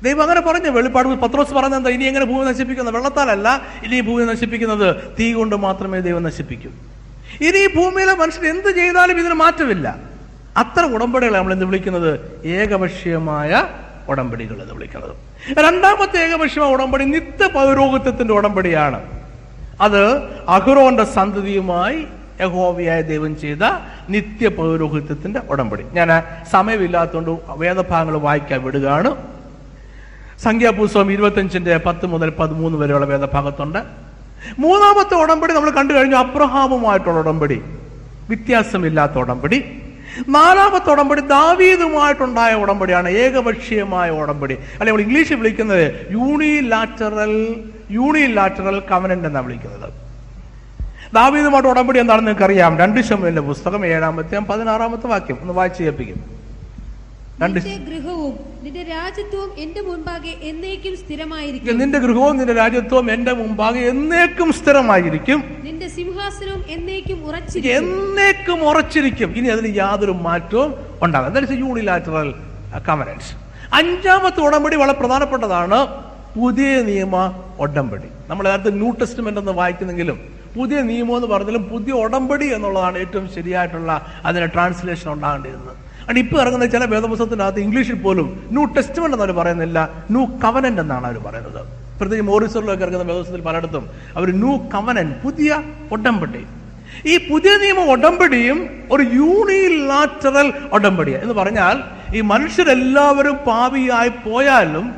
ദൈവം അങ്ങനെ പറഞ്ഞു വെളിപ്പാട് പത്രോസ് പറഞ്ഞ എന്താ ഇനി എങ്ങനെ ഭൂമി നശിപ്പിക്കുന്നത്? വെള്ളത്താലല്ല ഇനി ഭൂമി നശിപ്പിക്കുന്നത് തീ കൊണ്ട് മാത്രമേ ദൈവം നശിപ്പിക്കൂ. ഇനി ഭൂമിയിലെ മനുഷ്യർ എന്ത് ചെയ്താലും ഇതിന് മാറ്റമില്ല. അത്ര ഉടമ്പടികളെ നമ്മൾ എന്ത് വിളിക്കുന്നത് ഏകപക്ഷീയമായ ഉടമ്പടികൾ എന്ന് വിളിക്കുന്നത്. രണ്ടാമത്തെ ഏകപക്ഷീയമായ ഉടമ്പടി നിത്യ പൗരോഹിത്വത്തിന്റെ ഉടമ്പടിയാണ്. അത് അഹുറോന്റെ സന്തതിയുമായി യഹോവയായ ദൈവം ചെയ്ത നിത്യ പൗരോഹിത്യത്തിന്റെ ഉടമ്പടി. ഞാൻ സമയമില്ലാത്തതുകൊണ്ട് വേദഭാഗങ്ങൾ വായിക്കാൻ വിടുകയാണ്. സംഖ്യാപുസ്തകം ഇരുപത്തഞ്ചിന്റെ പത്ത് മുതൽ പതിമൂന്ന് വരെയുള്ള വേദഭാഗത്തുണ്ട്. മൂന്നാമത്തെ ഉടമ്പടി നമ്മൾ കണ്ടു കഴിഞ്ഞു അബ്രഹാമുമായിട്ടുള്ള ഉടമ്പടി. വ്യത്യാസമില്ലാത്ത ഉടമ്പടി. നാലാമത്തെ ഉടമ്പടി ദാവീതുമായിട്ടുണ്ടായ ഉടമ്പടിയാണ് ഏകപക്ഷീയമായ ഉടമ്പടി. അല്ലെ നമ്മൾ ഇംഗ്ലീഷിൽ വിളിക്കുന്നത് യൂണിലാറ്ററൽ യൂണിലാറ്ററൽ കവനന്റ് എന്നാണ് വിളിക്കുന്നത്. ദാവീതുമായിട്ട് ഉടമ്പടി എന്താണെന്ന് നിങ്ങൾക്കറിയാം. രണ്ട് ശമ്പലിന്റെ പുസ്തകം ഏഴാമത്തെ പതിനാറാമത്തെ വാക്യം. ഒന്ന് വായിച്ച് കേൾപ്പിക്കും. രണ്ട്. ഗൃഹവും നിന്റെ രാജ്യത്വവും എന്റെ മുൻപാകെ എന്നേക്കും സ്ഥിരമായിരിക്കും. നിന്റെ ഗൃഹവും നിന്റെ രാജ്യത്വവും എന്റെ മുമ്പാകെ എന്നേക്കും സ്ഥിരമായിരിക്കും. നിന്റെ സിംഹാസനവും എന്നേക്കും ഉറച്ചിരിക്കും. എന്നേക്കും ഉറച്ചിരിക്കും. ഇനി അതിന് യാതൊരു മാറ്റവും ഉണ്ടാകും ദാറ്റ് യൂണിലാറ്ററൽ കമനൻസ് അഞ്ചാമത്തെ ഉടമ്പടി വളരെ പ്രധാനപ്പെട്ടതാണ്. പുതിയ നിയമ ഉടമ്പടി. നമ്മൾ നേരത്തെ ന്യൂ ടെസ്റ്റ്മെന്റ് എന്ന് വായിക്കുന്നെങ്കിലും പുതിയ നിയമം എന്ന് പറഞ്ഞാലും പുതിയ ഉടമ്പടി എന്നുള്ളതാണ് ഏറ്റവും ശരിയായിട്ടുള്ള അതിന്റെ ട്രാൻസ്ലേഷൻ ഉണ്ടാകേണ്ടിയിരുന്നത്. അതുകൊണ്ട് ഇപ്പൊ ഇറങ്ങുന്ന ചില വേദപുസ്തകത്തിനകത്ത് ഇംഗ്ലീഷിൽ പോലും ന്യൂ ടെസ്റ്റ്മെന്റ് എന്നവർ പറയുന്നില്ല ന്യൂ കവനന്റ് എന്നാണ് അവർ പറയുന്നത്. പ്രത്യേകിച്ച് മോറിസറിലൊക്കെ ഇറങ്ങുന്ന വേദപുസ്തകത്തിൽ പലയിടത്തും അവർ ന്യൂ കവനന്റ് പുതിയ ഉടമ്പടി. ഈ പുതിയ നിയമ ഉടമ്പടിയും ഒരു യൂണിലാറ്ററൽ ഉടമ്പടി എന്ന് പറഞ്ഞാൽ ഈ മനുഷ്യരെല്ലാവരും പാവിയായി പോയാലും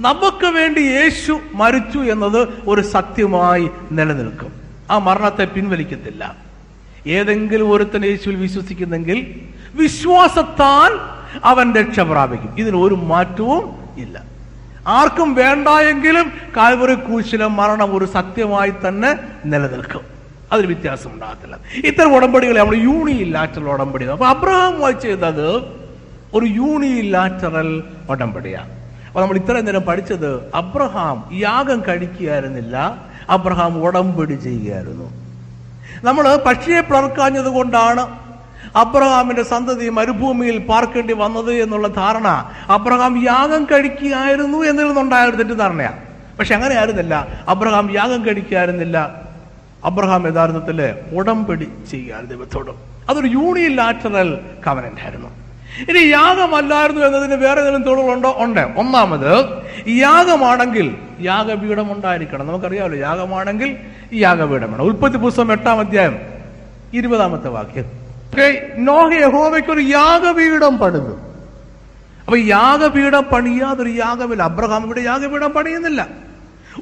നമുക്ക് വേണ്ടി യേശു മരിച്ചു എന്നത് ഒരു സത്യമായി നിലനിൽക്കും. ആ മരണത്തെ പിൻവലിക്കത്തില്ല. ഏതെങ്കിലും ഒരുത്തൻ യേശുവിൽ വിശ്വസിക്കുന്നെങ്കിൽ വിശ്വാസത്താൽ അവൻ രക്ഷ പ്രാപിക്കും. ഇതിന് ഒരു മാറ്റവും ഇല്ല. ആർക്കും വേണ്ട എങ്കിലും കാൽവറി ക്രൂശിലെ മരണം ഒരു സത്യമായി തന്നെ നിലനിൽക്കും. അതിൽ വ്യത്യാസം ഉണ്ടാകത്തില്ല. ഇത്തരം ഉടമ്പടികളെ നമ്മൾ യൂണിലാറ്ററൽ ഉടമ്പടി അപ്പൊ അബ്രഹാം ചെയ്തത് ഒരു യൂണിലാറ്ററൽ ഉടമ്പടിയാണ്. അപ്പൊ നമ്മൾ ഇത്രയും നേരം പഠിച്ചത് അബ്രഹാം യാഗം കഴിക്കുകയായിരുന്നില്ല അബ്രഹാം ഉടമ്പടി ചെയ്യുകയായിരുന്നു. നമ്മൾ പക്ഷിയെ പിളർക്കാഞ്ഞത് കൊണ്ടാണ് അബ്രഹാമിന്റെ സന്തതി മരുഭൂമിയിൽ പാർക്കേണ്ടി വന്നത് എന്നുള്ള ധാരണ അബ്രഹാം യാഗം കഴിക്കുകയായിരുന്നു എന്നതിൽ നിന്നുണ്ടായ ഒരു തെറ്റിദ്ധാരണയാണ് പക്ഷെ അങ്ങനെ ആയിരുന്നില്ല. അബ്രഹാം യാഗം കഴിക്കുകയായിരുന്നില്ല. അബ്രഹാം യഥാർത്ഥത്തിൽ ഉടമ്പടി ചെയ്യുകയായിരുന്നു ദൈവത്തോടും. അതൊരു യൂണിലാറ്ററൽ കവനന്റ് ആയിരുന്നു. ഇനി യാഗമല്ലായിരുന്നു എന്നതിന് വേറെ എന്തെങ്കിലും തെളിവുകളുണ്ടോ ഉണ്ട്. ഒന്നാമത് യാഗമാണെങ്കിൽ യാഗപീഠം ഉണ്ടായിരിക്കണം നമുക്കറിയാമല്ലോ യാഗമാണെങ്കിൽ യാഗപീഠം വേണം ഉൽപ്പത്തി പുസ്തകം എട്ടാം അധ്യായം ഇരുപതാമത്തെ വാക്യം. നോഹ യഹോവയ്ക്ക് ഒരു യാഗപീഠം പണിതു. അപ്പൊ യാഗപീഠം പണിയാതൊരു യാഗമില്ല. അബ്രഹാം ഇവിടെ യാഗപീഠം പണിയുന്നില്ല.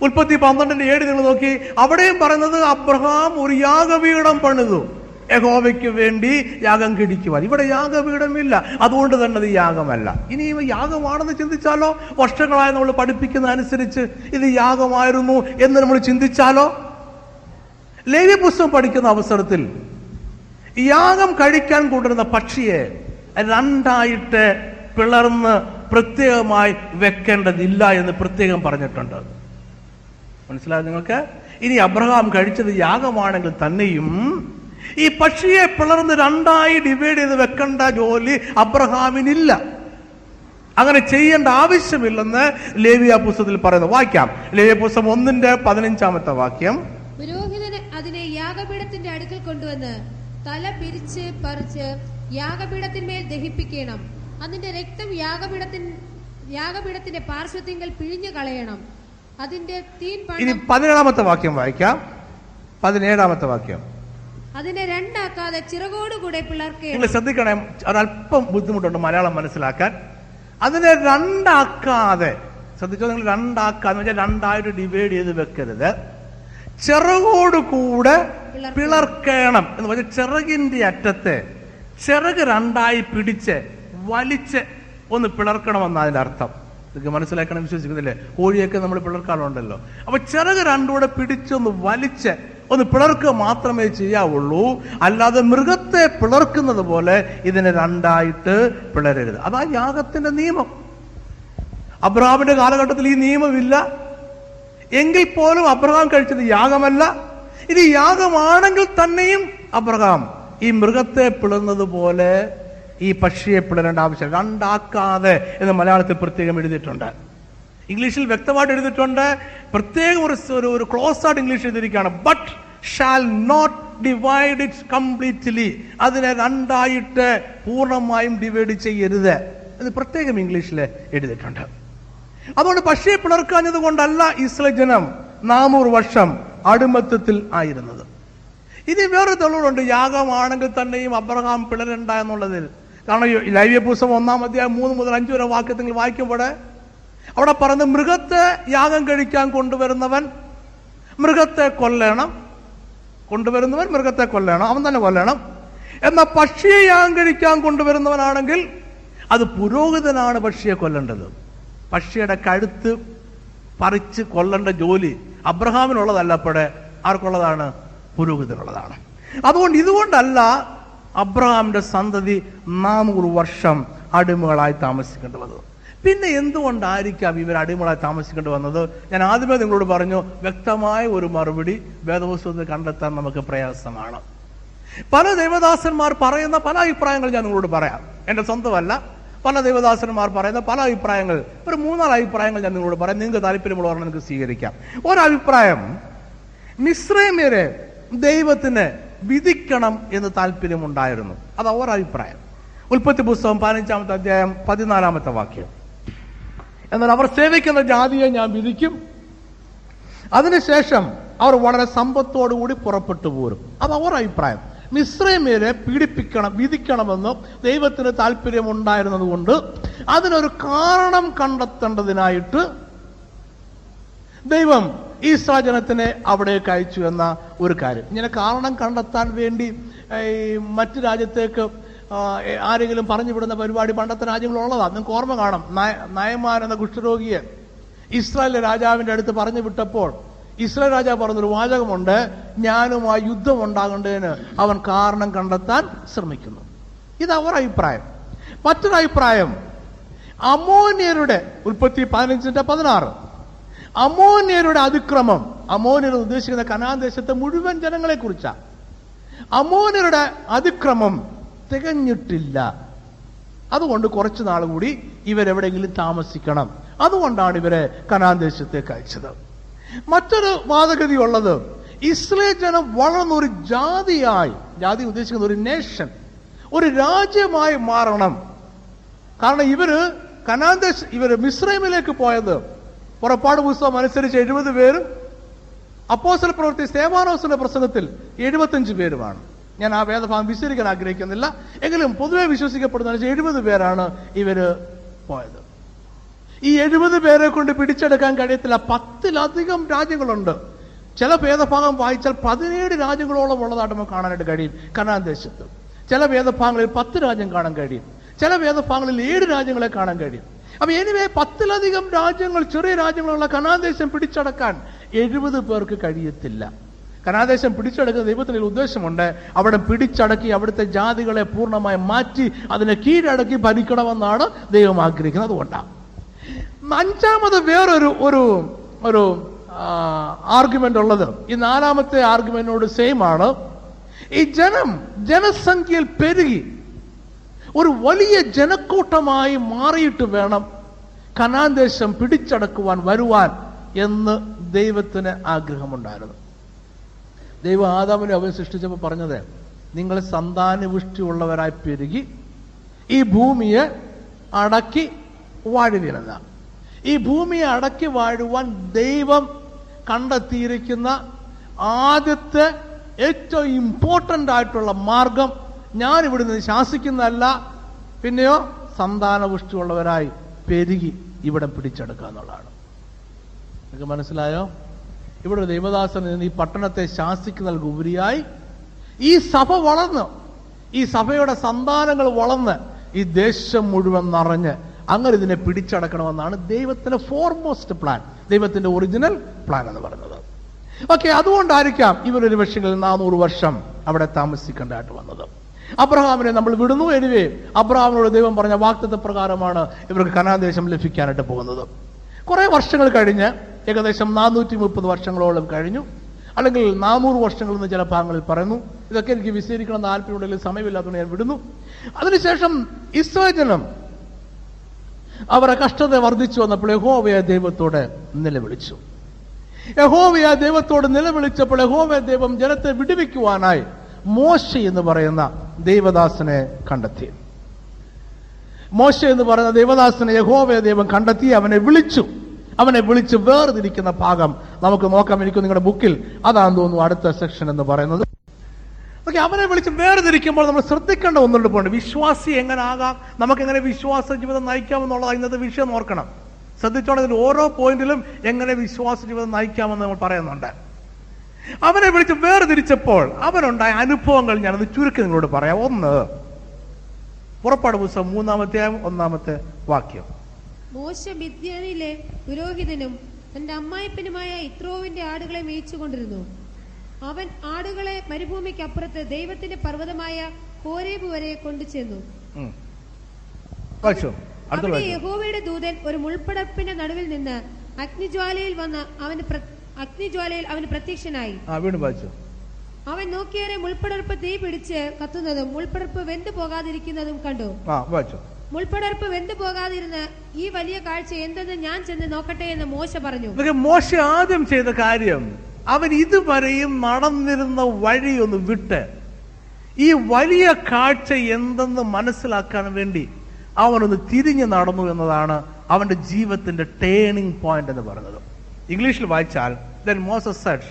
ഉൽപ്പത്തി പന്ത്രണ്ടിന്റെ ഏഴ് നിങ്ങൾ നോക്കി. അവിടെയും പറയുന്നത് അബ്രഹാം ഒരു യാഗപീഠം പണിതു. യഹോവയ്ക്ക് വേണ്ടി യാഗം കിടിക്കുവാൻ. ഇവിടെ യാഗപീഠമില്ല. അതുകൊണ്ട് തന്നെ അത് യാഗമല്ല. ഇനി ഇവ യാഗമാണെന്ന് ചിന്തിച്ചാലോ? വർഷങ്ങളായി നമ്മൾ പഠിപ്പിക്കുന്ന അനുസരിച്ച് ഇത് യാഗമായിരുന്നു എന്ന് നമ്മൾ ചിന്തിച്ചാലോ? ലേവ്യ പുസ്തകം പഠിക്കുന്ന അവസരത്തിൽ യാഗം കഴിക്കാൻ കൊണ്ടിരുന്ന പക്ഷിയെ രണ്ടായിട്ട് പിളർന്ന് പ്രത്യേകമായി വെക്കേണ്ടതില്ല എന്ന് പ്രത്യേകം പറഞ്ഞിട്ടുണ്ട്. മനസ്സിലായോ നിങ്ങൾക്ക്? ഇനി അബ്രഹാം കഴിച്ചത് യാഗമാണെങ്കിൽ തന്നെയും ഈ പക്ഷിയെ പിളർന്ന് രണ്ടായി ഡിവൈഡ് ചെയ്ത് വെക്കേണ്ട ജോലി അബ്രഹാമിനില്ല. അങ്ങനെ ചെയ്യേണ്ട ആവശ്യമില്ലെന്ന് ലേവിയ പുസ്തകത്തിൽ പറയുന്നു. വായിക്കാം. ലേവിയ പുസ്തകം ഒന്നിന്റെ പതിനഞ്ചാമത്തെ വാക്യം. പുരോഹിതനെ അതിനെ യാഗപീഠത്തിന്റെ അടുക്കൽ കൊണ്ടുവന്ന് തല പിരിച്ച് പറിച്ച് യാഗപീഠത്തിന്മേൽ ദഹിപ്പിക്കണം. അതിന്റെ രക്തം യാഗപീഠത്തിൻ യാഗപീഠത്തിന്റെ പാർശ്വത്തിങ്കൽ പിഴിഞ്ഞു കളയണം. അതിന്റെ തീൻ ഇനി പതിനേഴാമത്തെ വാക്യം വായിക്കാം. പതിനേഴാമത്തെ വാക്യം. അതിനെ രണ്ടാക്കാതെ ചിറകോടുകൂടെ പിള്ളേർക്ക് നിങ്ങൾ ശ്രദ്ധിക്കണേ ഒരല്പം ബുദ്ധിമുട്ടുണ്ട് മലയാളം മനസ്സിലാക്കാൻ. അതിനെ രണ്ടാക്കാതെ ശ്രദ്ധിച്ചോ നിങ്ങൾ രണ്ടാക്കാന്ന് വെച്ചാൽ രണ്ടായിട്ട് ഡിവൈഡ് ചെയ്ത് വെക്കരുത്. ചിറകോട് കൂടെ പിളർക്കണം. എന്ന് പറഞ്ഞാൽ ചിറകിന്റെ അറ്റത്തെ ചിറക് രണ്ടായി പിടിച്ച് വലിച്ച് ഒന്ന് പിളർക്കണമെന്ന് അതിന്റെ അർത്ഥം. ഇതൊക്കെ മനസ്സിലാക്കണം വിശ്വസിക്കുന്നില്ലേ? കോഴിയൊക്കെ നമ്മൾ പിളർക്കാറുണ്ടല്ലോ. അപ്പൊ ചിറക് രണ്ടുകൂടെ പിടിച്ചൊന്ന് വലിച്ച് ഒന്ന് പിളർക്കുക മാത്രമേ ചെയ്യാവുള്ളൂ. അല്ലാതെ മൃഗത്തെ പിളർക്കുന്നത് പോലെ ഇതിനെ രണ്ടായിട്ട് പിളരരുത്. അതാ യാഗത്തിന്റെ നിയമം. അബ്രഹാമിന്റെ കാലഘട്ടത്തിൽ ഈ നിയമമില്ല. എങ്കിൽ പോലും അബ്രഹാം കഴിച്ചത് യാഗമല്ല. ഇത് യാഗമാണെങ്കിൽ തന്നെയും അബ്രഹാം ഈ മൃഗത്തെ പിളർന്നത് പോലെ ഈ പക്ഷിയെ പിളരേണ്ട ആവശ്യം രണ്ടാക്കാതെ എന്ന് മലയാളത്തിൽ പ്രത്യേകം എഴുതിയിട്ടുണ്ട്. ഇംഗ്ലീഷിൽ വ്യക്തമായിട്ട് എഴുതിയിട്ടുണ്ട്. പ്രത്യേകം ഒരു ഒരു- ക്ലോസ് ആയിട്ട് ഇംഗ്ലീഷ് എഴുതിയിരിക്കുകയാണ്. But shall not divide it completely അതിനെ രണ്ടായിട്ട് പൂർണമായും ഡിവൈഡ് ചെയ്യരുത് ഇത് പ്രത്യേകം ഇംഗ്ലീഷിൽ എഴുതിയിട്ടുണ്ട്. അതുകൊണ്ട് പക്ഷിയെ പിളർക്കാഞ്ഞത് കൊണ്ടല്ല ഇസ്രയേൽ ജനം നാനൂറ് വർഷം അടിമത്തത്തിൽ ആയിരുന്നത്. ഇനി വേറെ തെളിവുണ്ട് യാഗമാണെങ്കിൽ തന്നെയും അബ്രഹാം പിളരണ്ട എന്നുള്ളതിൽ. കാരണം ലൈവ്യ പുസ്തകം ഒന്നാം അധ്യായം മൂന്ന് മുതൽ അഞ്ചു വരെ വാക്യത്തിൽ വായിക്കുമ്പോൾ അവിടെ പറയുന്നത് മൃഗത്തെ യാഗം കഴിക്കാൻ കൊണ്ടുവരുന്നവൻ മൃഗത്തെ കൊല്ലണം. കൊണ്ടുവരുന്നവൻ മൃഗത്തെ കൊല്ലണം. അവൻ തന്നെ കൊല്ലണം. എന്നാൽ പക്ഷിയെ യാഗം കഴിക്കാൻ കൊണ്ടുവരുന്നവനാണെങ്കിൽ അത് പുരോഹിതനാണ് പക്ഷിയെ കൊല്ലേണ്ടത്. പക്ഷിയുടെ കഴുത്ത് പറിച്ച് കൊല്ലേണ്ട ജോലി അബ്രഹാമിനുള്ളതല്ലപ്പോടെ ആർക്കുള്ളതാണ്? പുരോഹിതനുള്ളതാണ് അതുകൊണ്ട് ഇതുകൊണ്ടല്ല അബ്രഹാമിന്റെ സന്തതി നാനൂറ് വർഷം അടിമകളായി താമസിക്കേണ്ടി വന്നത് പിന്നെ എന്തുകൊണ്ടായിരിക്കാം ഇവർ അടിമകളായി താമസിക്കേണ്ടി വന്നത്? ഞാൻ ആദ്യമേ നിങ്ങളോട് പറഞ്ഞു വ്യക്തമായ ഒരു മറുപടി വേദപുസ്തകത്തിൽ കണ്ടെത്താൻ നമുക്ക് പ്രയാസമാണ്. പല ദൈവദാസന്മാർ പറയുന്ന പല അഭിപ്രായങ്ങൾ ഞാൻ നിങ്ങളോട് പറയാം. എന്റെ സ്വന്തമല്ല. പല ദേവദാസന്മാർ പറയുന്ന പല അഭിപ്രായങ്ങൾ. ഒരു മൂന്നാൽ അഭിപ്രായങ്ങൾ ഞാൻ നിങ്ങളോട് പറയാം. നിങ്ങൾക്ക് താല്പര്യമുള്ള ഒരെണ്ണം നിങ്ങൾക്ക് സ്വീകരിക്കാം. ഒരഭിപ്രായം മിശ്രൈമ്യരെ ദൈവത്തിന് വിധിക്കണം എന്ന് താല്പര്യമുണ്ടായിരുന്നു. അത് ഒരഭിപ്രായം. ഉൽപ്പത്തി പുസ്തകം പതിനഞ്ചാമത്തെ അധ്യായം പതിനാലാമത്തെ വാക്യം. എന്നാൽ അവർ സേവിക്കുന്ന ജാതിയെ ഞാൻ വിധിക്കും. അതിനുശേഷം അവർ വളരെ സമ്പത്തോടുകൂടി പുറപ്പെട്ടു പോരും. അത് അവർ അഭിപ്രായം മിശ്രമേരെ പീഡിപ്പിക്കണം വിധിക്കണമെന്ന് ദൈവത്തിന് താല്പര്യമുണ്ടായിരുന്നത് കൊണ്ട് അതിനൊരു കാരണം കണ്ടെത്തേണ്ടതിനായിട്ട് ദൈവം ഈ ജനത്തിനെ അവിടേക്ക് അയച്ചു എന്ന ഒരു കാര്യം. ഇങ്ങനെ കാരണം കണ്ടെത്താൻ വേണ്ടി ഈ മറ്റു രാജ്യത്തേക്ക് ആരെങ്കിലും പറഞ്ഞു വിടുന്ന പരിപാടി പണ്ടത്തെ രാജ്യങ്ങളുള്ളതാണ് നിങ്ങൾക്ക് ഓർമ്മ കാണാം. നയ- നയമാൻ എന്ന കുഷ്ഠരോഗിയെ ഇസ്രായേലിലെ രാജാവിന്റെ അടുത്ത് പറഞ്ഞു വിട്ടപ്പോൾ ഇസ്രായേൽ രാജാവ് പറഞ്ഞൊരു വാചകമുണ്ട് ഞാനുമായി യുദ്ധം ഉണ്ടാകേണ്ടതിന് അവൻ കാരണം കണ്ടെത്താൻ ശ്രമിക്കുന്നു. ഇത് അവർ അഭിപ്രായം. മറ്റൊരു അഭിപ്രായം അമോന്യരുടെ ഉൽപ്പത്തി പതിനഞ്ചിന്റെ പതിനാറ്. അമോന്യരുടെ അതിക്രമം അമോനിയർ ഉദ്ദേശിക്കുന്ന കനാൻ ദേശത്തെ മുഴുവൻ ജനങ്ങളെ കുറിച്ചാണ്. അമോനിയരുടെ അതിക്രമം തികഞ്ഞിട്ടില്ല. അതുകൊണ്ട് കുറച്ചു നാൾ കൂടി ഇവരെവിടെയെങ്കിലും താമസിക്കണം. അതുകൊണ്ടാണ് ഇവരെ കനാൻ ദേശത്തേക്ക് അയച്ചത്. മറ്റൊരു വാദഗതി ഉള്ളത് ഇസ്രയേൽ ജനം വളർന്ന ഒരു ജാതിയായി ജാതി ഉദ്ദേശിക്കുന്ന ഒരു നേഷൻ ഒരു രാജ്യമായി മാറണം. കാരണം ഇവർ കനാന്തേശ് ഇവർ മിശ്രൈമിലേക്ക് പോയത്. പുറപ്പാട് പുസ്തകം അനുസരിച്ച് എഴുപത് പേരും അപ്പോസൽ പ്രവൃത്തി സേവാനോസിന്റെ പ്രസംഗത്തിൽ എഴുപത്തഞ്ച് പേരുമാണ്. ഞാൻ ആ വേദഭാഗം വിശ്വസിക്കാൻ ആഗ്രഹിക്കുന്നില്ല. എങ്കിലും പൊതുവെ വിശ്വസിക്കപ്പെടുന്ന എഴുപത് പേരാണ് ഇവർ പോയത്. ഈ എഴുപത് പേരെ കൊണ്ട് പിടിച്ചെടുക്കാൻ കഴിയത്തില്ല. പത്തിലധികം രാജ്യങ്ങളുണ്ട്. ചില ഭേദഭാഗം വായിച്ചാൽ പതിനേഴ് രാജ്യങ്ങളോളം ഉള്ളതായിട്ട് നമുക്ക് കാണാനായിട്ട് കഴിയും. കനാൻ ദേശത്ത് ചില ഭേദഭാഗങ്ങളിൽ പത്ത് രാജ്യം കാണാൻ കഴിയും. ചില ഭേദഭാഗങ്ങളിൽ ഏഴ് രാജ്യങ്ങളെ കാണാൻ കഴിയും. അപ്പൊ എനിവേ പത്തിലധികം രാജ്യങ്ങൾ ചെറിയ രാജ്യങ്ങളുള്ള കനാൻ ദേശം പിടിച്ചടക്കാൻ എഴുപത് പേർക്ക് കഴിയത്തില്ല. കനാദേശം പിടിച്ചടക്കുന്ന ദൈവത്തിന് ഉദ്ദേശമുണ്ട്. അവിടെ പിടിച്ചടക്കി അവിടുത്തെ ജാതികളെ പൂർണമായി മാറ്റി അതിനെ കീഴടക്കി ഭരിക്കണമെന്നാണ് ദൈവം ആഗ്രഹിക്കുന്നത്. അതുകൊണ്ടാണ്. അഞ്ചാമത് വേറൊരു ഒരു ഒരു ആർഗ്യുമെന്റ് ഉള്ളത്. ഈ നാലാമത്തെ ആർഗ്യുമെന്റിനോട് സെയിം ആണ്. ഈ ജനം ജനസംഖ്യയിൽ പെരുകി. ഒരു വലിയ ജനക്കൂട്ടമായി മാറിയിട്ട് വേണം കനാൻ ദേശം പിടിച്ചടക്കുവാൻ വരുവാൻ എന്ന് ദൈവത്തിന് ആഗ്രഹമുണ്ടായിരുന്നു. ദൈവം ആദാമിനെ അവൻ സൃഷ്ടിച്ചപ്പോൾ പറഞ്ഞത് നിങ്ങൾ സന്താനപുഷ്ടിയുള്ളവരായി പെരുകി ഈ ഭൂമിയെ അടക്കി വാഴുവിനെന്ന ഈ ഭൂമിയെ അടക്കി വാഴുവാൻ ദൈവം കണ്ടെത്തിയിരിക്കുന്ന ആദ്യത്തെ ഏറ്റവും ഇമ്പോർട്ടന്റ് ആയിട്ടുള്ള മാർഗം ഞാൻ ഇവിടെ നിന്ന് ശാസിക്കുന്നതല്ല പിന്നെയോ സന്താനപുഷ്ടിയുള്ളവരായി പെരുകി ഇവിടെ പിടിച്ചെടുക്കുക എന്നുള്ളതാണ്. നിങ്ങൾക്ക് മനസ്സിലായോ? ഇവിടെ ദൈവദാസൻ നിന്ന് ഈ പട്ടണത്തെ ശാസിക്കുന്നതിന് ഉപരിയായി ഈ സഭ വളർന്ന് ഈ സഭയുടെ സന്താനങ്ങൾ വളർന്ന് ഈ ദേശം മുഴുവൻ നിറഞ്ഞ് അങ്ങനെ ഇതിനെ പിടിച്ചടക്കണമെന്നാണ് ദൈവത്തിന്റെ ഫോർമോസ്റ്റ് പ്ലാൻ ദൈവത്തിന്റെ ഒറിജിനൽ പ്ലാൻ എന്ന് പറയുന്നത്. ഓക്കെ അതുകൊണ്ടായിരിക്കാം ഇവരൊരു പക്ഷെങ്കിൽ നാനൂറ് വർഷം അവിടെ താമസിക്കേണ്ടതായിട്ട് വന്നത്. അബ്രഹാമിനെ നമ്മൾ വിടുന്നു എനിവേ അബ്രഹാമിനോട് ദൈവം പറഞ്ഞ വാക്തത്വ പ്രകാരമാണ് ഇവർക്ക് കനാദേശം ലഭിക്കാനായിട്ട് പോകുന്നത്. കുറെ വർഷങ്ങൾ കഴിഞ്ഞ് ഏകദേശം നാനൂറ്റി മുപ്പത് വർഷങ്ങളോളം കഴിഞ്ഞു. അല്ലെങ്കിൽ നാനൂറ് വർഷങ്ങൾ എന്ന് ചില ഭാഗങ്ങളിൽ പറയുന്നു. ഇതൊക്കെ എനിക്ക് വിശദീകരിക്കണം താല്പര്യമുണ്ടെങ്കിൽ സമയമില്ലാത്തതുകൊണ്ട് ഞാൻ വിടുന്നു. അതിനുശേഷം ഇസ്രായേൽ അവരുടെ കഷ്ടത വർദ്ധിച്ചു വന്നപ്പോൾ യഹോവയ ദൈവത്തോട് നിലവിളിച്ചു. യഹോവയ ദൈവത്തോട് നിലവിളിച്ചപ്പോൾ യഹോവയ ദൈവം ജനത്തെ വിടുവിക്കുവാനായി മോശ എന്ന് പറയുന്ന ദൈവദാസനെ കണ്ടെത്തി. മോശ എന്ന് പറയുന്ന ദൈവദാസനെ യഹോവയ ദൈവം കണ്ടെത്തി അവനെ വിളിച്ചു. അവനെ വിളിച്ച് വേർതിരിക്കുന്ന ഭാഗം നമുക്ക് നോക്കാം. എനിക്ക് നിങ്ങളുടെ ബുക്കിൽ അതാണെന്ന് തോന്നുന്നു അടുത്ത സെക്ഷൻ എന്ന് പറയുന്നത്. ഓക്കെ അവനെ വിളിച്ച് വേർതിരിക്കുമ്പോൾ നമ്മൾ ശ്രദ്ധിക്കേണ്ട ഒന്നുണ്ട് പോണ്ട് വിശ്വാസി എങ്ങനെ ആകാം നമുക്ക് എങ്ങനെ വിശ്വാസ ജീവിതം നയിക്കാമെന്നുള്ളത് ഇന്നത്തെ വിഷയം ഓർക്കണം. ശ്രദ്ധിച്ചോണം ഇതിൽ ഓരോ പോയിന്റിലും എങ്ങനെ വിശ്വാസ ജീവിതം നയിക്കാമെന്ന് നമ്മൾ പറയുന്നുണ്ട്. അവനെ വിളിച്ച് വേർതിരിച്ചപ്പോൾ അവനുണ്ടായ അനുഭവങ്ങൾ ഞാനത് ചുരുക്കി നിങ്ങളോട് പറയാം. ഒന്ന് പുറപ്പാട് പുസ്തകം മൂന്നാമത്തെ ഒന്നാമത്തെ വാക്യം. മോശ മിദ്യാനിലെ പുരോഹിതനും തന്റെ അമ്മായിപ്പനുമായ ഇത്രോവിന്റെ ആടുകളെ മേയിച്ചുകൊണ്ടിരുന്നു. അവൻ ആടുകളെ മരുഭൂമിക്ക് അപ്പുറത്ത് ദൈവത്തിന്റെ പർവതമായ ഹോരേബ് വരെ കൊണ്ടുചെന്നു. അവിടെ യഹോവയുടെ ദൂതൻ ഒരു മുൾപ്പടപ്പിന്റെ നടുവിൽ നിന്ന് അഗ്നിജ്വാലയിൽ വന്ന് അവന് അഗ്നിജ്വാലയിൽ അവന് പ്രത്യക്ഷനായി. ആ വീണ്ടും വായിച്ചോ? അവൻ നോക്കിയേറെ മുൾപ്പടർപ്പ് തീ പിടിച്ച് കത്തുന്നതും മുൾപ്പടർപ്പ് വെന്തു പോകാതിരിക്കുന്നതും കണ്ടു. വായിച്ചോ? മുൾപ്പടർപ്പ് വെന്തു പോകാതിരുന്ന് ഈ വലിയ കാഴ്ച എന്തെന്ന് ഞാൻ ചെന്ന് നോക്കട്ടെ എന്ന് മോശ പറഞ്ഞു. മോശ ആദ്യം ചെയ്ത കാര്യം അവൻ ഇതുവരെയും നടന്നിരുന്ന വഴി ഒന്ന് വിട്ട് ഈ വലിയ കാഴ്ച എന്തെന്ന് മനസ്സിലാക്കാൻ വേണ്ടി അവനൊന്ന് തിരിഞ്ഞു നടന്നു എന്നതാണ് അവന്റെ ജീവിതത്തിന്റെ ടേണിംഗ് പോയിന്റ് എന്ന് പറയുന്നത് ഇംഗ്ലീഷിൽ വായിച്ചാൽ then Moses said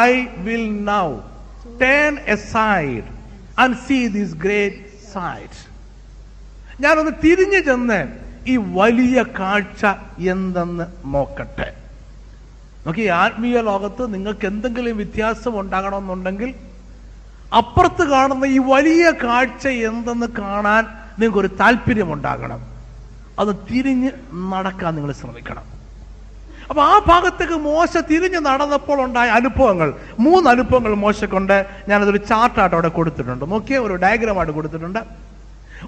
I will now turn aside and see this great sight ഞാനൊന്ന് തിരിഞ്ഞു ചെന്ന് ഈ വലിയ കാഴ്ച എന്തെന്ന് നോക്കട്ടെ. നോക്കി ആത്മീയ ലോകത്ത് നിങ്ങൾക്ക് എന്തെങ്കിലും വ്യത്യാസം ഉണ്ടാകണമെന്നുണ്ടെങ്കിൽ അപ്പുറത്ത് കാണുന്ന ഈ വലിയ കാഴ്ച എന്തെന്ന് കാണാൻ നിങ്ങൾക്ക് ഒരു താല്പര്യം ഉണ്ടാകണം അത് തിരിഞ്ഞ് നടക്കാൻ നിങ്ങൾ ശ്രമിക്കണം. അപ്പൊ ആ ഭാഗത്തേക്ക് മോശ തിരിഞ്ഞ് നടന്നപ്പോൾ ഉണ്ടായ അനുഭവങ്ങൾ മൂന്ന് അനുഭവങ്ങൾ മോശക്കുണ്ട് ഞാനതൊരു ചാർട്ടായിട്ട് അവിടെ കൊടുത്തിട്ടുണ്ട്. നോക്കിയ ഒരു ഡയഗ്രാമായിട്ട് കൊടുത്തിട്ടുണ്ട്.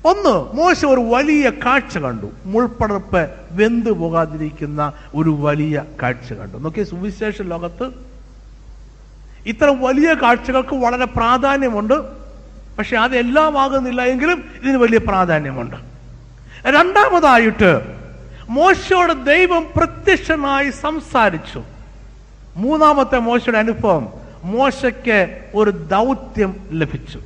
ഒന്ന് മോശ ഒരു വലിയ കാഴ്ച കണ്ടു. മുൾപ്പടർപ്പ് വെന്തു പോകാതിരിക്കുന്ന ഒരു വലിയ കാഴ്ച കണ്ടു. നോക്കിയ സുവിശേഷ ലോകത്ത് ഇത്തരം വലിയ കാഴ്ചകൾക്ക് വളരെ പ്രാധാന്യമുണ്ട്. പക്ഷെ അതെല്ലാം ആകുന്നില്ല എങ്കിലും ഇതിന് വലിയ പ്രാധാന്യമുണ്ട്. രണ്ടാമതായിട്ട് മോശയോട് ദൈവം പ്രത്യക്ഷനായി സംസാരിച്ചു. മൂന്നാമത്തെ മോശയുടെ അനുഭവം മോശയ്ക്ക് ഒരു ദൗത്യം ലഭിച്ചു.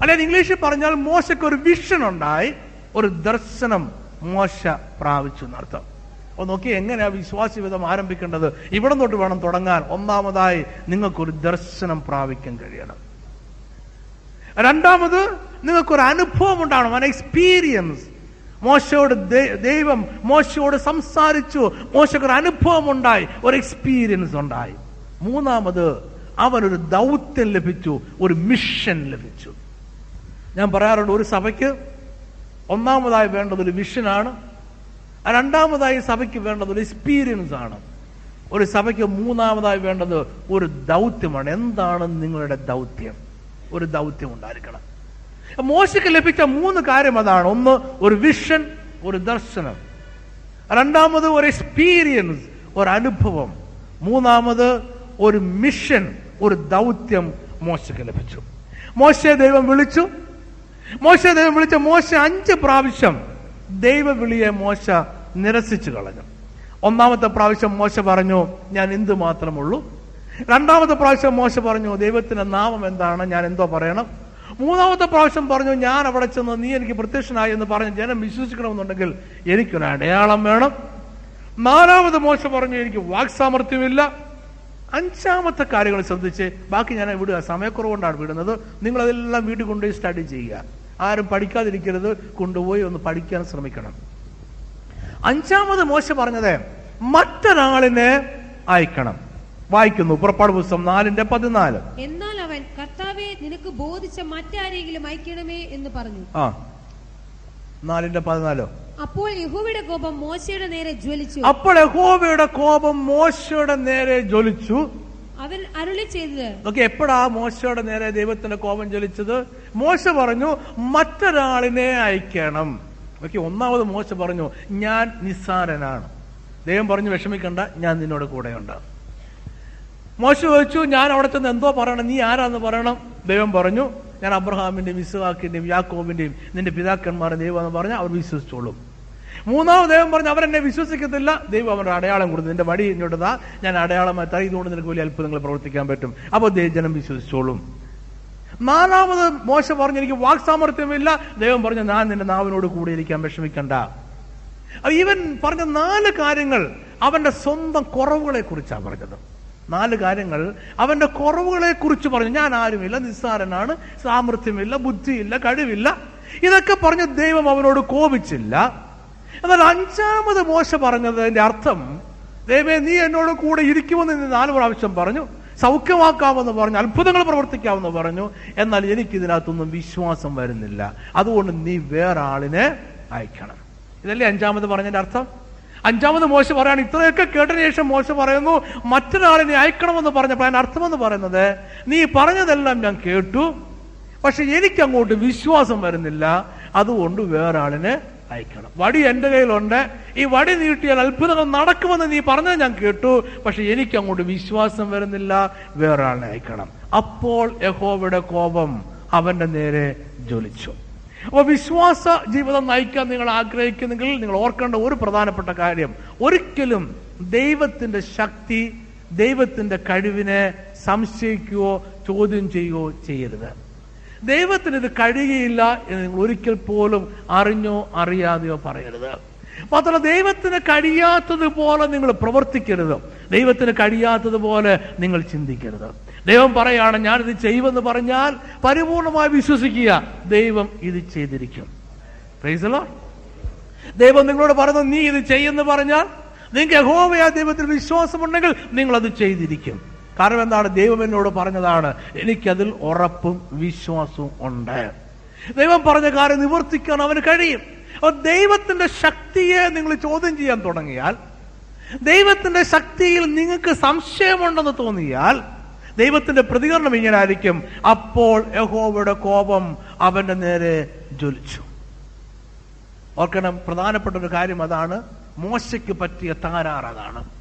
അല്ലെങ്കിൽ ഇംഗ്ലീഷിൽ പറഞ്ഞാൽ മോശയ്ക്ക് ഒരു വിഷൻ ഉണ്ടായി ഒരു ദർശനം മോശ പ്രാപിച്ചു എന്നർത്ഥം. അപ്പൊ നോക്കി എങ്ങനെയാ വിശ്വാസ ജീവിതം ആരംഭിക്കേണ്ടത്? ഇവിടെ തൊട്ട് വേണം തുടങ്ങാൻ. ഒന്നാമതായി നിങ്ങൾക്കൊരു ദർശനം പ്രാപിക്കാൻ കഴിയണം. രണ്ടാമത് നിങ്ങൾക്കൊരു അനുഭവം ഉണ്ടാവണം an എക്സ്പീരിയൻസ് മോശയോട് ദൈവം മോശയോട് സംസാരിച്ചു മോശക്ക് ഒരു അനുഭവം ഉണ്ടായി ഒരു എക്സ്പീരിയൻസ് ഉണ്ടായി. മൂന്നാമത് അവനൊരു ദൗത്യം ലഭിച്ചു ഒരു മിഷൻ ലഭിച്ചു. ഞാൻ പറയാറുണ്ട് ഒരു സഭയ്ക്ക് ഒന്നാമതായി വേണ്ടത് ഒരു വിഷനാണ് രണ്ടാമതായി സഭയ്ക്ക് വേണ്ടത് ഒരു എക്സ്പീരിയൻസ് ആണ് ഒരു സഭയ്ക്ക് മൂന്നാമതായി വേണ്ടത് ഒരു ദൗത്യമാണ്. എന്താണ് നിങ്ങളുടെ ദൗത്യം? ഒരു ദൗത്യം ഉണ്ടായിരിക്കണം. മോശയ്ക്ക് ലഭിച്ച മൂന്ന് കാര്യം അതാണ്. ഒന്ന് ഒരു വിഷൻ ഒരു ദർശനം. രണ്ടാമത് ഒരു എക്സ്പീരിയൻസ് ഒരു അനുഭവം. മൂന്നാമത് ഒരു മിഷൻ ഒരു ദൗത്യം മോശയ്ക്ക് ലഭിച്ചു. മോശയെ ദൈവം വിളിച്ചു. മോശയെ ദൈവം വിളിച്ച മോശ അഞ്ച് പ്രാവശ്യം ദൈവവിളിയെ മോശ നിരസിച്ചു കളഞ്ഞു. ഒന്നാമത്തെ പ്രാവശ്യം മോശ പറഞ്ഞു ഞാൻ എന്ത് മാത്രമുള്ളൂ? രണ്ടാമത്തെ പ്രാവശ്യം മോശ പറഞ്ഞു ദൈവത്തിന്റെ നാമം എന്താണ്? ഞാൻ എന്തോ പറയണം. മൂന്നാമത്തെ പ്രാവശ്യം പറഞ്ഞു ഞാൻ അവിടെ ചെന്ന് നീ എനിക്ക് പ്രത്യക്ഷനായി എന്ന് പറഞ്ഞ് ജനം വിശ്വസിക്കണമെന്നുണ്ടെങ്കിൽ എനിക്കൊരു അടയാളം വേണം. നാലാമത് മോശ പറഞ്ഞു എനിക്ക് വാക്സാമർത്ഥ്യമില്ല അഞ്ചാമത്തെ കാര്യങ്ങൾ ശ്രദ്ധിച്ച് ബാക്കി ഞാൻ വിടുക. സമയക്കുറവുകൊണ്ടാണ് വിടുന്നത്. നിങ്ങൾ അതെല്ലാം വീട്ടിൽ കൊണ്ടുപോയി സ്റ്റഡി ചെയ്യുക. ആരും പഠിക്കാതിരിക്കരുത് കൊണ്ടുപോയി ഒന്ന് പഠിക്കാൻ ശ്രമിക്കണം. അഞ്ചാമത് മോശ പറഞ്ഞത് മറ്റൊരാളിനെ അയക്കണം. വായിക്കുന്നു പുറപ്പാട് പുസ്തകം നാലിന്റെ പതിനാല്. എന്നാൽ അവൻ കർത്താവെ നിനക്ക് ബോധിച്ച മറ്റാരെങ്കിലും അയക്കണമേ എന്ന് പറഞ്ഞു. ആ നാലിന്റെ പതിനാലോ? അപ്പോൾ യഹോവയുടെ കോപം മോശയുടെ നേരെ ജ്വലിച്ചു. അപ്പോൾ യഹോവയുടെ കോപം മോശയുടെ നേരെ ജ്വലിച്ചു. അവൻ അരുളി ചെയ്തത്. നോക്കി എപ്പോഴാ മോശയുടെ നേരെ ദൈവത്തിന്റെ കോപം ജ്വലിച്ചത്? മോശ പറഞ്ഞു മറ്റൊരാളിനെ അയക്കണം. നോക്കി ഒന്നാമത് മോശ പറഞ്ഞു ഞാൻ നിസ്സാരനാണ്. ദൈവം പറഞ്ഞു വിഷമിക്കണ്ട ഞാൻ നിന്നോട് കൂടെയുണ്ട്. മോശ ചോദിച്ചു ഞാൻ അവിടെ ചെന്ന് എന്തോ പറയണം? നീ ആരാന്ന് പറയണം? ദൈവം പറഞ്ഞു ഞാൻ അബ്രഹാമിന്റെയും ഇസ്ഹാക്കിന്റെയും യാക്കോബിന്റെയും നിന്റെ പിതാക്കന്മാരുടെ ദൈവം എന്ന് പറഞ്ഞാൽ അവർ വിശ്വസിച്ചോളും. മൂന്നാമത് ദൈവം പറഞ്ഞു അവരെന്നെ വിശ്വസിക്കത്തില്ല. ദൈവം അവരുടെ അടയാളം കൊടുത്തു. നിന്റെ വടി ഇങ്ങോട്ടതാ ഞാൻ അടയാളമായി തറ നിനക്ക് വലിയ അത്ഭുതങ്ങൾ പ്രവർത്തിക്കാൻ പറ്റും. അപ്പോൾ ജനം വിശ്വസിച്ചോളും. നാലാമത് മോശം പറഞ്ഞു എനിക്ക് വാക് സാമർഥ്യമില്ല ദൈവം പറഞ്ഞു ഞാൻ നിന്റെ നാവിനോട് കൂടെ ഇരിക്കാൻ വിഷമിക്കണ്ട. ഇവൻ പറഞ്ഞ നാല് കാര്യങ്ങൾ അവന്റെ സ്വന്തം കുറവുകളെ കുറിച്ചാണ് പറഞ്ഞത്. നാല് കാര്യങ്ങൾ അവന്റെ കുറവുകളെ കുറിച്ച് പറഞ്ഞു. ഞാൻ ആരുമില്ല നിസ്സാരനാണ്. സാമർഥ്യമില്ല ബുദ്ധിയില്ല കഴിവില്ല. ഇതൊക്കെ പറഞ്ഞ് ദൈവം അവനോട് കോപിച്ചില്ല. എന്നാൽ അഞ്ചാമത് മോശ പറഞ്ഞതിന്റെ അർത്ഥം ദൈവേ നീ എന്നോട് കൂടെ ഇരിക്കുമെന്ന് നീ നാല് പ്രാവശ്യം പറഞ്ഞു സൗഖ്യമാക്കാമെന്ന് പറഞ്ഞു അത്ഭുതങ്ങൾ പ്രവർത്തിക്കാമെന്ന് പറഞ്ഞു എന്നാൽ എനിക്ക് ഇതിനകത്തൊന്നും വിശ്വാസം വരുന്നില്ല. അതുകൊണ്ട് നീ വേറെ ആളിനെ അയക്കണം. ഇതല്ലേ അഞ്ചാമത് പറഞ്ഞതിന്റെ അർത്ഥം? അഞ്ചാമത് മോശ പറയാണ് ഇത്രയൊക്കെ കേട്ടതിന് ശേഷം മോശ പറയുന്നു മറ്റൊരാളിനെ അയക്കണമെന്ന് പറഞ്ഞപ്പോൾ അതിന് അർത്ഥമെന്ന് പറയുന്നത് നീ പറഞ്ഞതെല്ലാം ഞാൻ കേട്ടു പക്ഷെ എനിക്ക് അങ്ങോട്ട് വിശ്വാസം വരുന്നില്ല അതുകൊണ്ട് വേറെ ആളിനെ അയക്കണം. വടി എന്റെ കയ്യിലുണ്ട്. ഈ വടി നീട്ടിയാൽ അത്ഭുതങ്ങൾ നടക്കുമെന്ന് നീ പറഞ്ഞത് ഞാൻ കേട്ടു. പക്ഷെ എനിക്ക് അങ്ങോട്ട് വിശ്വാസം വരുന്നില്ല. വേറെ ആളിനെ അയക്കണം. അപ്പോൾ യഹോവയുടെ കോപം അവന്റെ നേരെ ജ്വലിച്ചു. അപ്പൊ വിശ്വാസ ജീവിതം നയിക്കാൻ നിങ്ങൾ ആഗ്രഹിക്കുന്നെങ്കിൽ നിങ്ങൾ ഓർക്കേണ്ട ഒരു പ്രധാനപ്പെട്ട കാര്യം. ഒരിക്കലും ദൈവത്തിന്റെ ശക്തി ദൈവത്തിന്റെ കഴിവിനെ സംശയിക്കുകയോ ചോദ്യം ചെയ്യുകയോ ചെയ്യരുത്. ദൈവത്തിന് ഇത് കഴിയുകയില്ല എന്ന് നിങ്ങൾ ഒരിക്കൽ പോലും അറിഞ്ഞോ അറിയാതെയോ പറയരുത്. മാത്രമല്ല ദൈവത്തിന് കഴിയാത്തതുപോലെ നിങ്ങൾ പ്രവർത്തിക്കരുത്. ദൈവത്തിന് കഴിയാത്തതുപോലെ നിങ്ങൾ ചിന്തിക്കരുത്. ദൈവം പറയാണ് ഞാനിത് ചെയ്യുമെന്ന് പറഞ്ഞാൽ പരിപൂർണമായി വിശ്വസിക്കുക. ദൈവം ഇത് ചെയ്തിരിക്കും. ദൈവം നിങ്ങളോട് പറഞ്ഞു നീ ഇത് ചെയ്യുമെന്ന് പറഞ്ഞാൽ നിങ്ങൾക്ക് യഹോവയാ ദൈവത്തിൽ വിശ്വാസമുണ്ടെങ്കിൽ അത് ചെയ്തിരിക്കും. കാരണം എന്താണ്? ദൈവം എന്നോട് പറഞ്ഞതാണ് എനിക്കതിൽ ഉറപ്പും വിശ്വാസവും ഉണ്ട്. ദൈവം പറഞ്ഞ കാര്യം നിവർത്തിക്കാൻ അവന് കഴിയും. അപ്പൊ ദൈവത്തിന്റെ ശക്തിയെ നിങ്ങൾ ചോദ്യം ചെയ്യാൻ തുടങ്ങിയാൽ ദൈവത്തിന്റെ ശക്തിയിൽ നിങ്ങൾക്ക് സംശയമുണ്ടെന്ന് തോന്നിയാൽ ദൈവത്തിന്റെ പ്രതികരണം ഇങ്ങനെ ആയിരിക്കും അപ്പോൾ യഹോവയുടെ കോപം അവന്റെ നേരെ ജ്വലിച്ചു. ഓർക്കണം പ്രധാനപ്പെട്ട ഒരു കാര്യം അതാണ് മോശയ്ക്ക് പറ്റിയ തകരാറ് അതാണ്.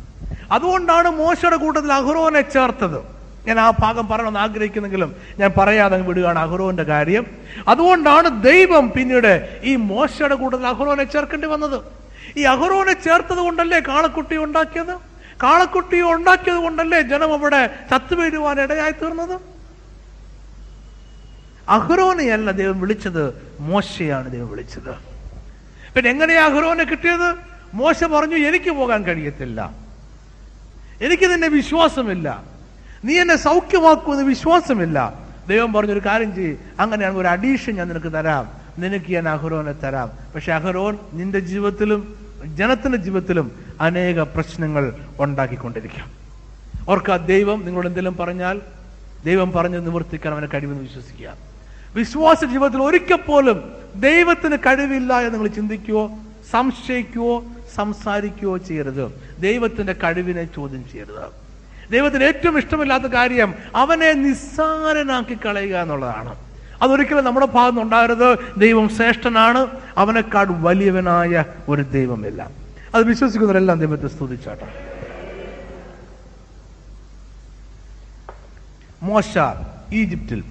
അതുകൊണ്ടാണ് മോശയുടെ കൂട്ടത്തിൽ അഹ്റോനെ ചേർത്തത്. ഞാൻ ആ ഭാഗം പറയണമെന്ന് ആഗ്രഹിക്കുന്നെങ്കിലും ഞാൻ പറയാതെ വിടുകയാണ് അഹ്റോന്റെ കാര്യം. അതുകൊണ്ടാണ് ദൈവം പിന്നീട് ഈ മോശയുടെ കൂട്ടത്തിൽ അഹ്റോനെ ചേർക്കേണ്ടി വന്നത്. ഈ അഹ്റോനെ ചേർത്തത് കൊണ്ടല്ലേ കാളക്കുട്ടി ഉണ്ടാക്കിയത്? കാളക്കുട്ടി ഉണ്ടാക്കിയത് കൊണ്ടല്ലേ ജനം അവിടെ ചത്തുവീഴുവാൻ ഇടയായി തീർന്നത്? അഹ്റോനെയല്ല ദൈവം വിളിച്ചത് മോശയാണ് ദൈവം വിളിച്ചത്. പിന്നെ എങ്ങനെയാ അഹ്റോനെ കിട്ടിയത്? മോശ പറഞ്ഞു എനിക്ക് പോകാൻ കഴിയത്തില്ല. എനിക്ക് നിന്നെ വിശ്വാസമില്ല. നീ എന്നെ സൗഖ്യമാക്കുമെന്ന് വിശ്വാസമില്ല. ദൈവം പറഞ്ഞൊരു കാര്യം ചെയ്യ്. അങ്ങനെയാണെങ്കിൽ ഒരു അഡീഷൻ ഞാൻ നിനക്ക് തരാം. നിനക്ക് ഞാൻ അഹ്റോനെ തരാം. പക്ഷെ അഹ്റോൻ നിന്റെ ജീവിതത്തിലും ജനത്തിന്റെ ജീവിതത്തിലും അനേക പ്രശ്നങ്ങൾ ഉണ്ടാക്കിക്കൊണ്ടിരിക്കാം. ഓർക്ക ദൈവം നിങ്ങളോട് എന്തെങ്കിലും പറഞ്ഞാൽ ദൈവം പറഞ്ഞ് നിവർത്തിക്കാൻ അവനെ കഴിവെന്ന് വിശ്വസിക്കുക. വിശ്വാസ ജീവിതത്തിൽ ഒരിക്കൽ പോലും ദൈവത്തിന് കഴിവില്ല എന്ന് നിങ്ങൾ ചിന്തിക്കുവോ സംശയിക്കുകയോ സംസാരിക്കുകയോ ചെയ്യരുത്. ദൈവത്തിന്റെ കഴിവിനെ ചോദ്യം ചെയ്യരുത്. ദൈവത്തിന് ഏറ്റവും ഇഷ്ടമില്ലാത്ത കാര്യം അവനെ നിസ്സാരനാക്കി കളയുക എന്നുള്ളതാണ്. അതൊരിക്കലും നമ്മുടെ ഭാഗത്ത് ഉണ്ടാകരുത്. ദൈവം ശ്രേഷ്ഠനാണ്. അവനെക്കാൾ വലിയവനായ ഒരു ദൈവമില്ല. അത് വിശ്വസിക്കുന്നവരെല്ലാം ദൈവത്തെ സ്തുതിച്ചാട്ടെ. മോശ ഈജിപ്തിൽ.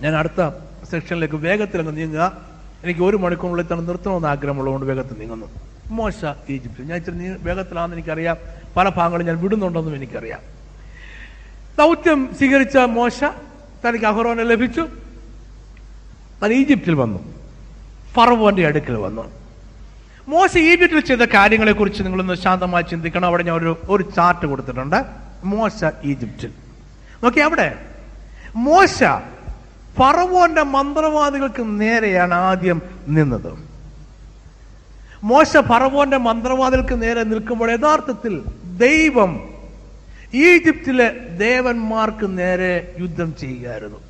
ഞാൻ അടുത്ത സെക്ഷനിലേക്ക് വേഗത്തിൽ അങ്ങ് നീങ്ങുക. എനിക്ക് ഒരു മണിക്കൂറിനുള്ളിൽ തന്നെ നിർത്തണമെന്ന് ആഗ്രഹമുള്ളതുകൊണ്ട് വേഗത്തിൽ നീങ്ങുന്നു. മോശ ഈജിപ്തിൽ. ഞാൻ ഇച്ചിരി നീ- വേഗത്തിലാണെന്ന് എനിക്കറിയാം. പല ഭാഗങ്ങളും ഞാൻ വിടുന്നുണ്ടെന്നും എനിക്കറിയാം. ദൗത്യം സ്വീകരിച്ച മോശ തനിക്ക് അഹ്റോനെ ലഭിച്ചു. താൻ ഈജിപ്തിൽ വന്നു. ഫറവോന്റെ അടുക്കൽ വന്നു. മോശ ഈജിപ്തിൽ ചെയ്ത കാര്യങ്ങളെ കുറിച്ച് നിങ്ങളൊന്ന് ശാന്തമായി ചിന്തിക്കണം. അവിടെ ഞാൻ ഒരു ഒരു ചാർട്ട് കൊടുത്തിട്ടുണ്ട്. മോശ ഈജിപ്തിൽ. നോക്കി അവിടെ. മോശ ഫറവോന്റെ മന്ത്രവാദികൾക്ക് നേരെയാണ് ആദ്യം നിന്നത്. മോശ ഫറവോന്റെ മന്ത്രവാദികൾക്ക് നേരെ നിൽക്കുമ്പോൾ യഥാർത്ഥത്തിൽ ദൈവം ഈജിപ്തിലെ ദേവന്മാർക്ക് നേരെ യുദ്ധം ചെയ്യുകയായിരുന്നു.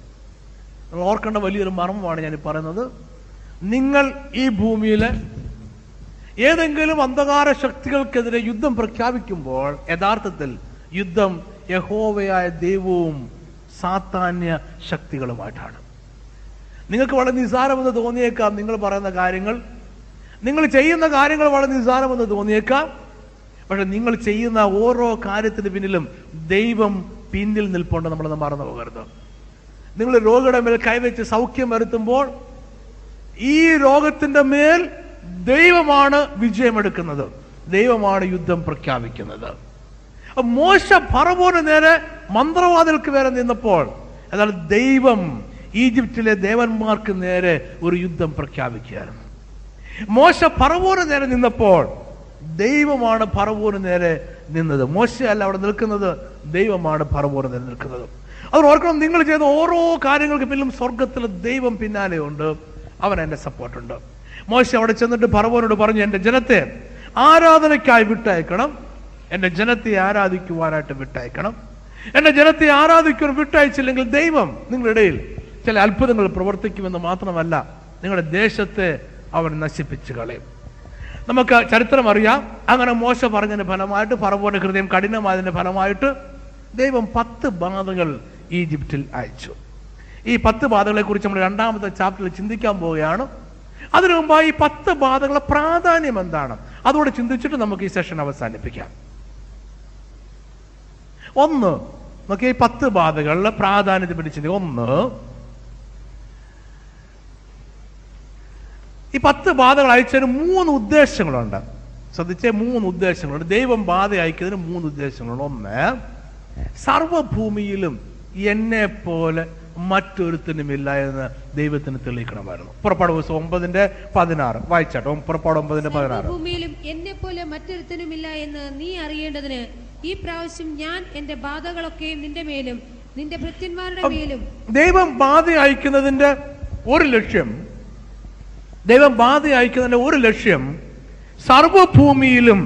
ഓർക്കേണ്ട വലിയൊരു മർമ്മമാണ് ഞാൻ പറയുന്നത്. നിങ്ങൾ ഈ ഭൂമിയിലെ ഏതെങ്കിലും അന്ധകാര ശക്തികൾക്കെതിരെ യുദ്ധം പ്രഖ്യാപിക്കുമ്പോൾ യഥാർത്ഥത്തിൽ യുദ്ധം യഹോവയായ ദൈവവും സാത്താന്യ ശക്തികളുമായിട്ടാണ്. നിങ്ങൾക്ക് വളരെ നിസാരമെന്ന് തോന്നിയേക്കാം നിങ്ങൾ പറയുന്ന കാര്യങ്ങൾ. നിങ്ങൾ ചെയ്യുന്ന കാര്യങ്ങൾ വളരെ നിസ്സാരമെന്ന് തോന്നിയേക്കാം. പക്ഷെ നിങ്ങൾ ചെയ്യുന്ന ഓരോ കാര്യത്തിന് പിന്നിലും ദൈവം പിന്നിൽ നിൽപ്പുണ്ട് നമ്മൾ മറന്നു പോകരുത്. നിങ്ങൾ രോഗിയുടെ മേൽ കൈവച്ച് സൗഖ്യം വരുത്തുമ്പോൾ ഈ രോഗത്തിന്റെ മേൽ ദൈവമാണ് വിജയമെടുക്കുന്നത്. ദൈവമാണ് യുദ്ധം പ്രഖ്യാപിക്കുന്നത്. മോശ ഫറവോന് നേരെ മന്ത്രവാദികൾക്ക് വേറെ നിന്നപ്പോൾ എന്നാൽ ദൈവം ഈജിപ്തിലെ ദേവന്മാർക്ക് നേരെ ഒരു യുദ്ധം പ്രഖ്യാപിക്കുകയായിരുന്നു. മോശ പറവൂന് നേരെ നിന്നപ്പോൾ ദൈവമാണ് പറവൂന് നേരെ നിന്നത്. മോശയല്ല അവിടെ നിൽക്കുന്നത് ദൈവമാണ് പറവൂന് നേരെ നിൽക്കുന്നത്. അവർ ഓർക്കണം നിങ്ങൾ ചെയ്ത ഓരോ കാര്യങ്ങൾക്ക് പിന്നിലും സ്വർഗത്തിൽ ദൈവം പിന്നാലെയുണ്ട് അവൻ എന്റെ സപ്പോർട്ടുണ്ട് മോശ അവിടെ ചെന്നിട്ട് പറവോനോട് പറഞ്ഞു എന്റെ ജനത്തെ ആരാധനയ്ക്കായി വിട്ടയക്കണം. എന്റെ ജനത്തെ ആരാധിക്കുവാനായിട്ട് വിട്ടയക്കണം. എന്റെ ജനത്തെ ആരാധിക്കുവാൻ വിട്ടയച്ചില്ലെങ്കിൽ ദൈവം നിങ്ങളുടെ ഇടയിൽ ചില അത്ഭുതങ്ങൾ പ്രവർത്തിക്കുമെന്ന് മാത്രമല്ല നിങ്ങളുടെ ദേശത്തെ അവൻ നശിപ്പിച്ചു കളയും. നമുക്ക് ചരിത്രം അറിയാം. അങ്ങനെ മോശ പറഞ്ഞതിന് ഫലമായിട്ട് ഫറവോന്റെ ഹൃദയം കഠിനമായതിന്റെ ഫലമായിട്ട് ദൈവം പത്ത് ബാധകൾ ഈജിപ്തിൽ അയച്ചു. ഈ പത്ത് ബാധകളെ കുറിച്ച് നമ്മൾ രണ്ടാമത്തെ ചാപ്റ്ററിൽ ചിന്തിക്കാൻ പോവുകയാണ്. അതിനു മുമ്പായി ഈ പത്ത് ബാധകളുടെ പ്രാധാന്യം എന്താണ്? അതോടെ ചിന്തിച്ചിട്ട് നമുക്ക് ഈ സെഷൻ അവസാനിപ്പിക്കാം. ഒന്ന് നമുക്ക് ഈ പത്ത് ബാധകളുടെ പ്രാധാന്യത്തെ പിടിച്ചത് ഒന്ന് ഈ പത്ത് ബാധകൾ അയച്ചതിന് മൂന്ന് ഉദ്ദേശങ്ങളുണ്ട്. ശ്രദ്ധിച്ചേ മൂന്ന് ഉദ്ദേശങ്ങളുണ്ട്. ദൈവം ബാധ അയക്കുന്നതിന് മൂന്ന് ഉദ്ദേശങ്ങളുണ്ട്. ഒന്ന് സർവഭൂമിയിലും എന്നെ പോലെ മറ്റൊരുത്തിനുമില്ല എന്ന് ദൈവത്തിന് തെളിയിക്കണമായിരുന്നു. പുറപ്പാട് ദിവസം ഒമ്പതിന്റെ പതിനാറ്. വായിച്ചാട്ടോ? പുറപ്പാട് ഒമ്പതിന്റെ പതിനാറ്. ഭൂമിയിലും എന്നെ പോലെ മറ്റൊരുത്തിനുമില്ല എന്ന് നീ അറിയേണ്ടതിന് ഈ പ്രാവശ്യം ഞാൻ എന്റെ ബാധകളൊക്കെ നിന്റെ മേലും നിന്റെ ഭൃത്യന്മാരുടെ മേലും ദൈവം ബാധ അയക്കുന്നതിന്റെ ഒരു ലക്ഷ്യം ദൈവം ബാധ അയക്കുന്നതിന്റെ ഒരു ലക്ഷ്യം സർവഭൂമിയിലും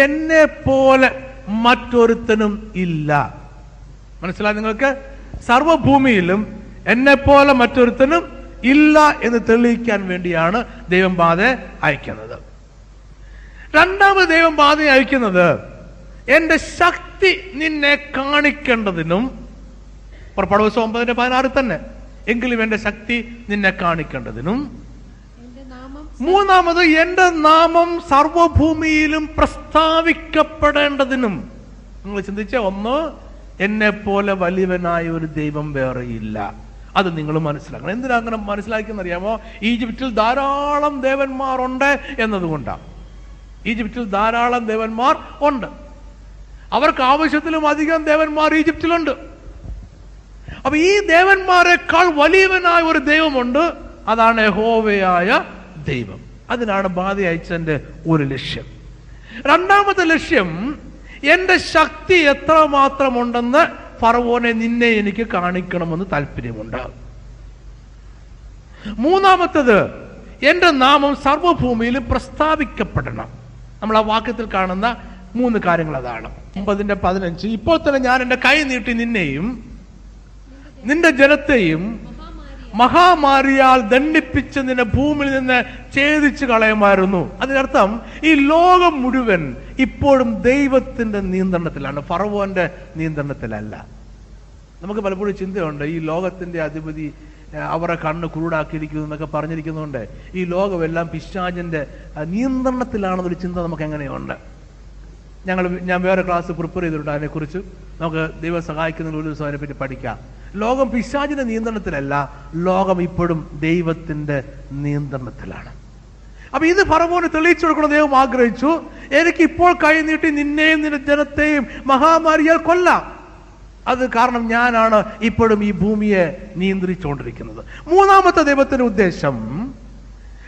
എന്നെ പോലെ മറ്റൊരുത്തനും ഇല്ല. മനസ്സിലായി നിങ്ങൾക്ക്? സർവഭൂമിയിലും എന്നെ പോലെ മറ്റൊരുത്തനും ഇല്ല എന്ന് തെളിയിക്കാൻ വേണ്ടിയാണ് ദൈവം ബാധ അയക്കുന്നത്. രണ്ടാമത് ദൈവം ബാധ അയക്കുന്നത് എന്റെ ശക്തി നിന്നെ കാണിക്കേണ്ടതിനും പുറപ്പാട് ദിവസം ഒമ്പതിന്റെ പതിനാറിൽ തന്നെ എങ്കിലും എന്റെ ശക്തി നിന്നെ കാണിക്കേണ്ടതിനും മൂന്നാമത് എന്റെ നാമം സർവഭൂമിയിലും പ്രസ്താവിക്കപ്പെടേണ്ടതിനും. നിങ്ങൾ ചിന്തിച്ച ഒന്ന് എന്നെ പോലെ വലിയവനായ ഒരു ദൈവം വേറെയില്ല അത് നിങ്ങൾ മനസ്സിലാക്കണം. എന്തിനാ അങ്ങനെ മനസ്സിലാക്കിയെന്നറിയാമോ? ഈജിപ്തിൽ ധാരാളം ദേവന്മാർ ഉണ്ട് എന്നതുകൊണ്ടാണ്. ഈജിപ്തിൽ ധാരാളം ദേവന്മാർ ഉണ്ട്. അവർക്ക് ആവശ്യത്തിലും അധികം ദേവന്മാർ ഈജിപ്തിലുണ്ട്. അപ്പൊ ഈ ദേവന്മാരെക്കാൾ വലിയവനായ ഒരു ദൈവമുണ്ട്. അതാണ് യഹോവയായ ദൈവം. അതിനാണ് ബാധ അയച്ചതിന്റെ ഒരു ലക്ഷ്യം. രണ്ടാമത്തെ ലക്ഷ്യം എന്റെ ശക്തി എത്രമാത്രമുണ്ടെന്ന് ഫറവോനെ നിന്നെ എനിക്ക് കാണിക്കണമെന്ന് താല്പര്യമുണ്ട്. മൂന്നാമത്തത് എന്റെ നാമം സർവഭൂമിയിൽ പ്രസ്താവിക്കപ്പെടണം. നമ്മൾ ആ വാക്യത്തിൽ കാണുന്ന മൂന്ന് കാര്യങ്ങൾ അതാണ്. ഒമ്പതിന്റെ പതിനഞ്ച് ഇപ്പോൾ തന്നെ ഞാൻ എന്റെ കൈ നീട്ടി നിന്നെയും നിന്റെ ജനത്തെയും മഹാമാരിയാൽ ദണ്ഡിപ്പിച്ച് നിന്നെ ഭൂമിയിൽ നിന്ന് ഛേദിച്ചു കളയുമായിരുന്നു. അതിനർത്ഥം ഈ ലോകം മുഴുവൻ ഇപ്പോഴും ദൈവത്തിന്റെ നിയന്ത്രണത്തിലാണ്. ഫറവോന്റെ നിയന്ത്രണത്തിലല്ല. നമുക്ക് പലപ്പോഴും ചിന്തയുണ്ട് ഈ ലോകത്തിന്റെ അധിപതി അവരെ കണ്ണ് കുരുടാക്കിയിരിക്കുന്നു എന്നൊക്കെ പറഞ്ഞിരിക്കുന്നുണ്ട്. ഈ ലോകമെല്ലാം പിശാചിന്റെ നിയന്ത്രണത്തിലാണെന്നൊരു ചിന്ത നമുക്ക് എങ്ങനെയുണ്ട്? ഞങ്ങൾ ഞാൻ വേറെ ക്ലാസ് പ്രിപ്പയർ ചെയ്തിട്ടുണ്ട് അതിനെക്കുറിച്ച്. നമുക്ക് ദൈവം സഹായിക്കുന്ന ഒരു ദിവസം അതിനെപ്പറ്റി പഠിക്കാം. ലോകം പിശാചിന്റെ നിയന്ത്രണത്തിലല്ല ലോകം ഇപ്പോഴും ദൈവത്തിന്റെ നിയന്ത്രണത്തിലാണ്. അപ്പൊ ഇത് ഫറവോന് തെളിയിച്ചു കൊടുക്കണം ദൈവം ആഗ്രഹിച്ചു. എനിക്ക് ഇപ്പോൾ കൈ നീട്ടി നിന്നെയും നിന്റെ ജനത്തെയും മഹാമാരിയാൽ കൊല്ലാം. അത് കാരണം ഞാനാണ് ഇപ്പോഴും ഈ ഭൂമിയെ നിയന്ത്രിച്ചുകൊണ്ടിരിക്കുന്നത്. മൂന്നാമത്തെ ദൈവത്തിന്റെ ഉദ്ദേശം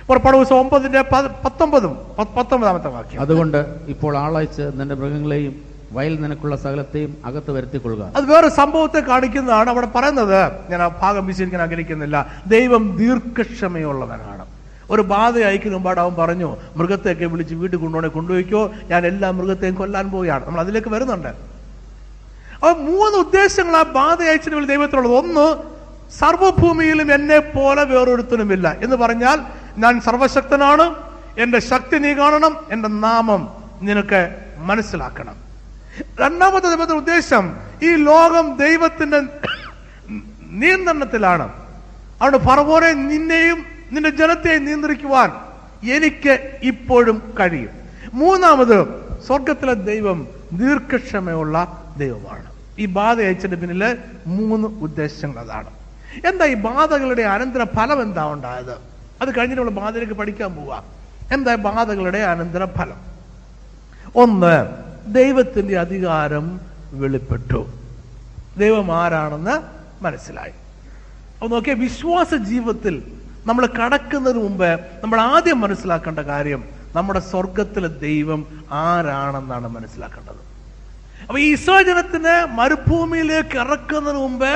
പുറപ്പാട് ഒമ്പതിന്റെ പത്തൊമ്പതും പത്തൊമ്പതാമത്തെ വാക്യം. അതുകൊണ്ട് ഇപ്പോൾ ആളയച്ച് നിന്റെ മൃഗങ്ങളെയും വയൽ നിനക്കുള്ള സകലത്തെയും അകത്ത് വരുത്തിക്കൊള്ളുക. അത് വേറെ സംഭവത്തെ കാണിക്കുന്നതാണ് അവിടെ പറയുന്നത്. ഞാൻ ആ ഭാഗം വിശദീകരിക്കാൻ ആഗ്രഹിക്കുന്നില്ല. ദൈവം ദീർഘക്ഷമയുള്ളവനാണ്. ഒരു ബാധ അയക്കുന്ന മുമ്പാട് അവൻ പറഞ്ഞു മൃഗത്തെയൊക്കെ വിളിച്ച് വീട്ടിൽ കൊണ്ടുപോകണേ കൊണ്ടുപോയിക്കോ. ഞാൻ എല്ലാ മൃഗത്തെയും കൊല്ലാൻ പോവുകയാണ്. നമ്മൾ അതിലേക്ക് വരുന്നുണ്ട്. അപ്പൊ മൂന്ന് ഉദ്ദേശങ്ങൾ ആ ബാധ അയച്ചിന് വേണ്ടി ദൈവത്തിനുള്ളത് ഒന്ന് സർവഭൂമിയിലും എന്നെ പോലെ വേറൊരുത്തനുമില്ല എന്ന് പറഞ്ഞാൽ ഞാൻ സർവശക്തനാണ്. എന്റെ ശക്തി നീ കാണണം. എന്റെ നാമം നിനക്ക് മനസ്സിലാക്കണം. രണ്ടാമത്തെ ദൈവത്തിന്റെ ഉദ്ദേശം ഈ ലോകം ദൈവത്തിന്റെ നിയന്ത്രണത്തിലാണ്. അതുകൊണ്ട് ഫറവോനെ നിന്നെയും നിന്റെ ജനത്തെയും നിയന്ത്രിക്കുവാൻ എനിക്ക് ഇപ്പോഴും കഴിയും. മൂന്നാമത് സ്വർഗത്തിലെ ദൈവം ദീർഘക്ഷമയുള്ള ദൈവമാണ്. ഈ ബാധ അയച്ചതിന്റെ പിന്നിൽ മൂന്ന് ഉദ്ദേശങ്ങൾ അതാണ്. എന്താ ഈ ബാധകളുടെ അനന്തര ഫലം എന്താ ഉണ്ടായത്? അത് കഴിഞ്ഞിട്ട് നമ്മൾ ബാധയിലേക്ക് പഠിക്കാൻ പോവാം. എന്താ ബാധകളുടെ അനന്തര ഫലം? ഒന്ന് ദൈവത്തിന്റെ അധികാരം വെളിപ്പെട്ടു. ദൈവം ആരാണെന്ന് മനസ്സിലായി. അപ്പൊ നോക്കിയ വിശ്വാസ ജീവിതത്തിൽ നമ്മൾ കടക്കുന്നതിന് മുമ്പ് നമ്മൾ ആദ്യം മനസ്സിലാക്കേണ്ട കാര്യം നമ്മുടെ സ്വർഗത്തിലെ ദൈവം ആരാണെന്നാണ് മനസ്സിലാക്കേണ്ടത്. അപ്പൊ ഈ ഇസ്രാജനത്തിന് മരുഭൂമിയിലേക്ക് ഇറക്കുന്നതിന് മുമ്പ്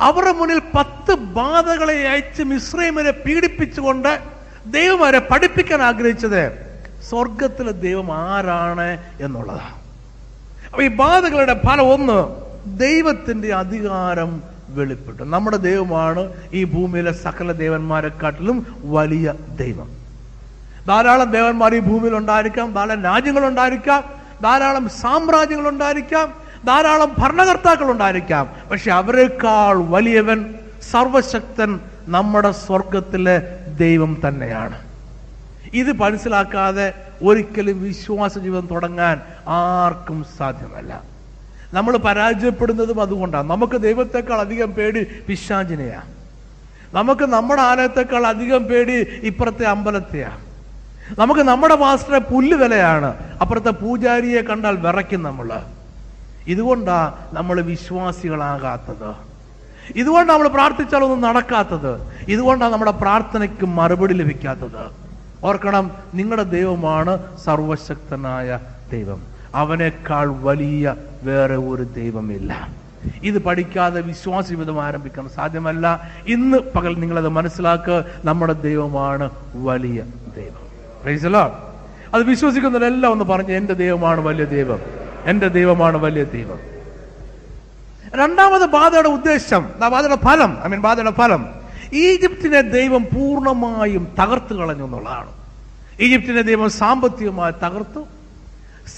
അവരുടെ മുന്നിൽ പത്ത് ബാധകളെ അയച്ച് മിശ്രൈമിനെ പീഡിപ്പിച്ചുകൊണ്ട് ദൈവം അവരെ പഠിപ്പിക്കാൻ ആഗ്രഹിച്ചത് സ്വർഗത്തിലെ ദൈവം ആരാണ് എന്നുള്ളതാണ് അപ്പൊ ഈ ബാധകളുടെ ഫലം ഒന്ന് ദൈവത്തിന്റെ അധികാരം വെളിപ്പെട്ടു. നമ്മുടെ ദൈവമാണ് ഈ ഭൂമിയിലെ സകല ദേവന്മാരെക്കാട്ടിലും വലിയ ദൈവം. ധാരാളം ദേവന്മാർ ഈ ഭൂമിയിൽ ഉണ്ടായിരിക്കാം ധാരാളം രാജ്യങ്ങൾ ഉണ്ടായിരിക്കാം ധാരാളം സാമ്രാജ്യങ്ങൾ ഉണ്ടായിരിക്കാം ധാരാളം ഭരണകർത്താക്കൾ ഉണ്ടായിരിക്കാം. പക്ഷെ അവരെക്കാൾ വലിയവൻ സർവശക്തൻ നമ്മുടെ സ്വർഗത്തിലെ ദൈവം തന്നെയാണ്. ഇത് മനസ്സിലാക്കാതെ ഒരിക്കലും വിശ്വാസ ജീവിതം തുടങ്ങാൻ ആർക്കും സാധ്യമല്ല. നമ്മൾ പരാജയപ്പെടുന്നതും അതുകൊണ്ടാണ്. നമുക്ക് ദൈവത്തെക്കാൾ അധികം പേടി പിശാചിനെയാ. നമുക്ക് നമ്മുടെ ആലയത്തെക്കാൾ അധികം പേടി ഇപ്പുറത്തെ അമ്പലത്തെയാ. നമുക്ക് നമ്മുടെ മാസ്റ്ററെ പുല്ല് വിലയാണ് അപ്പുറത്തെ പൂജാരിയെ കണ്ടാൽ വിറയ്ക്കും നമ്മൾ. ഇതുകൊണ്ടാ നമ്മൾ വിശ്വാസികളാകാത്തത്. ഇതുകൊണ്ടാണ് നമ്മൾ പ്രാർത്ഥിച്ചാലൊന്നും നടക്കാത്തത്. ഇതുകൊണ്ടാണ് നമ്മുടെ പ്രാർത്ഥനയ്ക്ക് മറുപടി ലഭിക്കാത്തത്. ഓർക്കണം നിങ്ങളുടെ ദൈവമാണ് സർവശക്തനായ ദൈവം. അവനേക്കാൾ വലിയ വേറെ ഒരു ദൈവമില്ല. ഇത് പഠിക്കാതെ വിശ്വാസ ജീവിതം ആരംഭിക്കാൻ സാധ്യമല്ല. ഇന്ന് പകൽ നിങ്ങളത് മനസ്സിലാക്കുക നമ്മുടെ ദൈവമാണ് വലിയ ദൈവം. Lord. അത് വിശ്വസിക്കുന്നവരെല്ലാം ഒന്ന് പറഞ്ഞു എന്റെ ദൈവമാണ് വലിയ ദൈവം. എന്റെ ദൈവമാണ് വലിയ ദൈവം. രണ്ടാമത് ബാധയുടെ ഉദ്ദേശം ബാധയുടെ ഫലം ഐ മീൻ ബാധയുടെ ഫലം. ഈജിപ്തിനെ ദൈവം പൂർണമായും തകർത്തു കളഞ്ഞു എന്നുള്ളതാണ്. ഈജിപ്തിനെ ദൈവം സാമ്പത്തികമായി തകർത്തു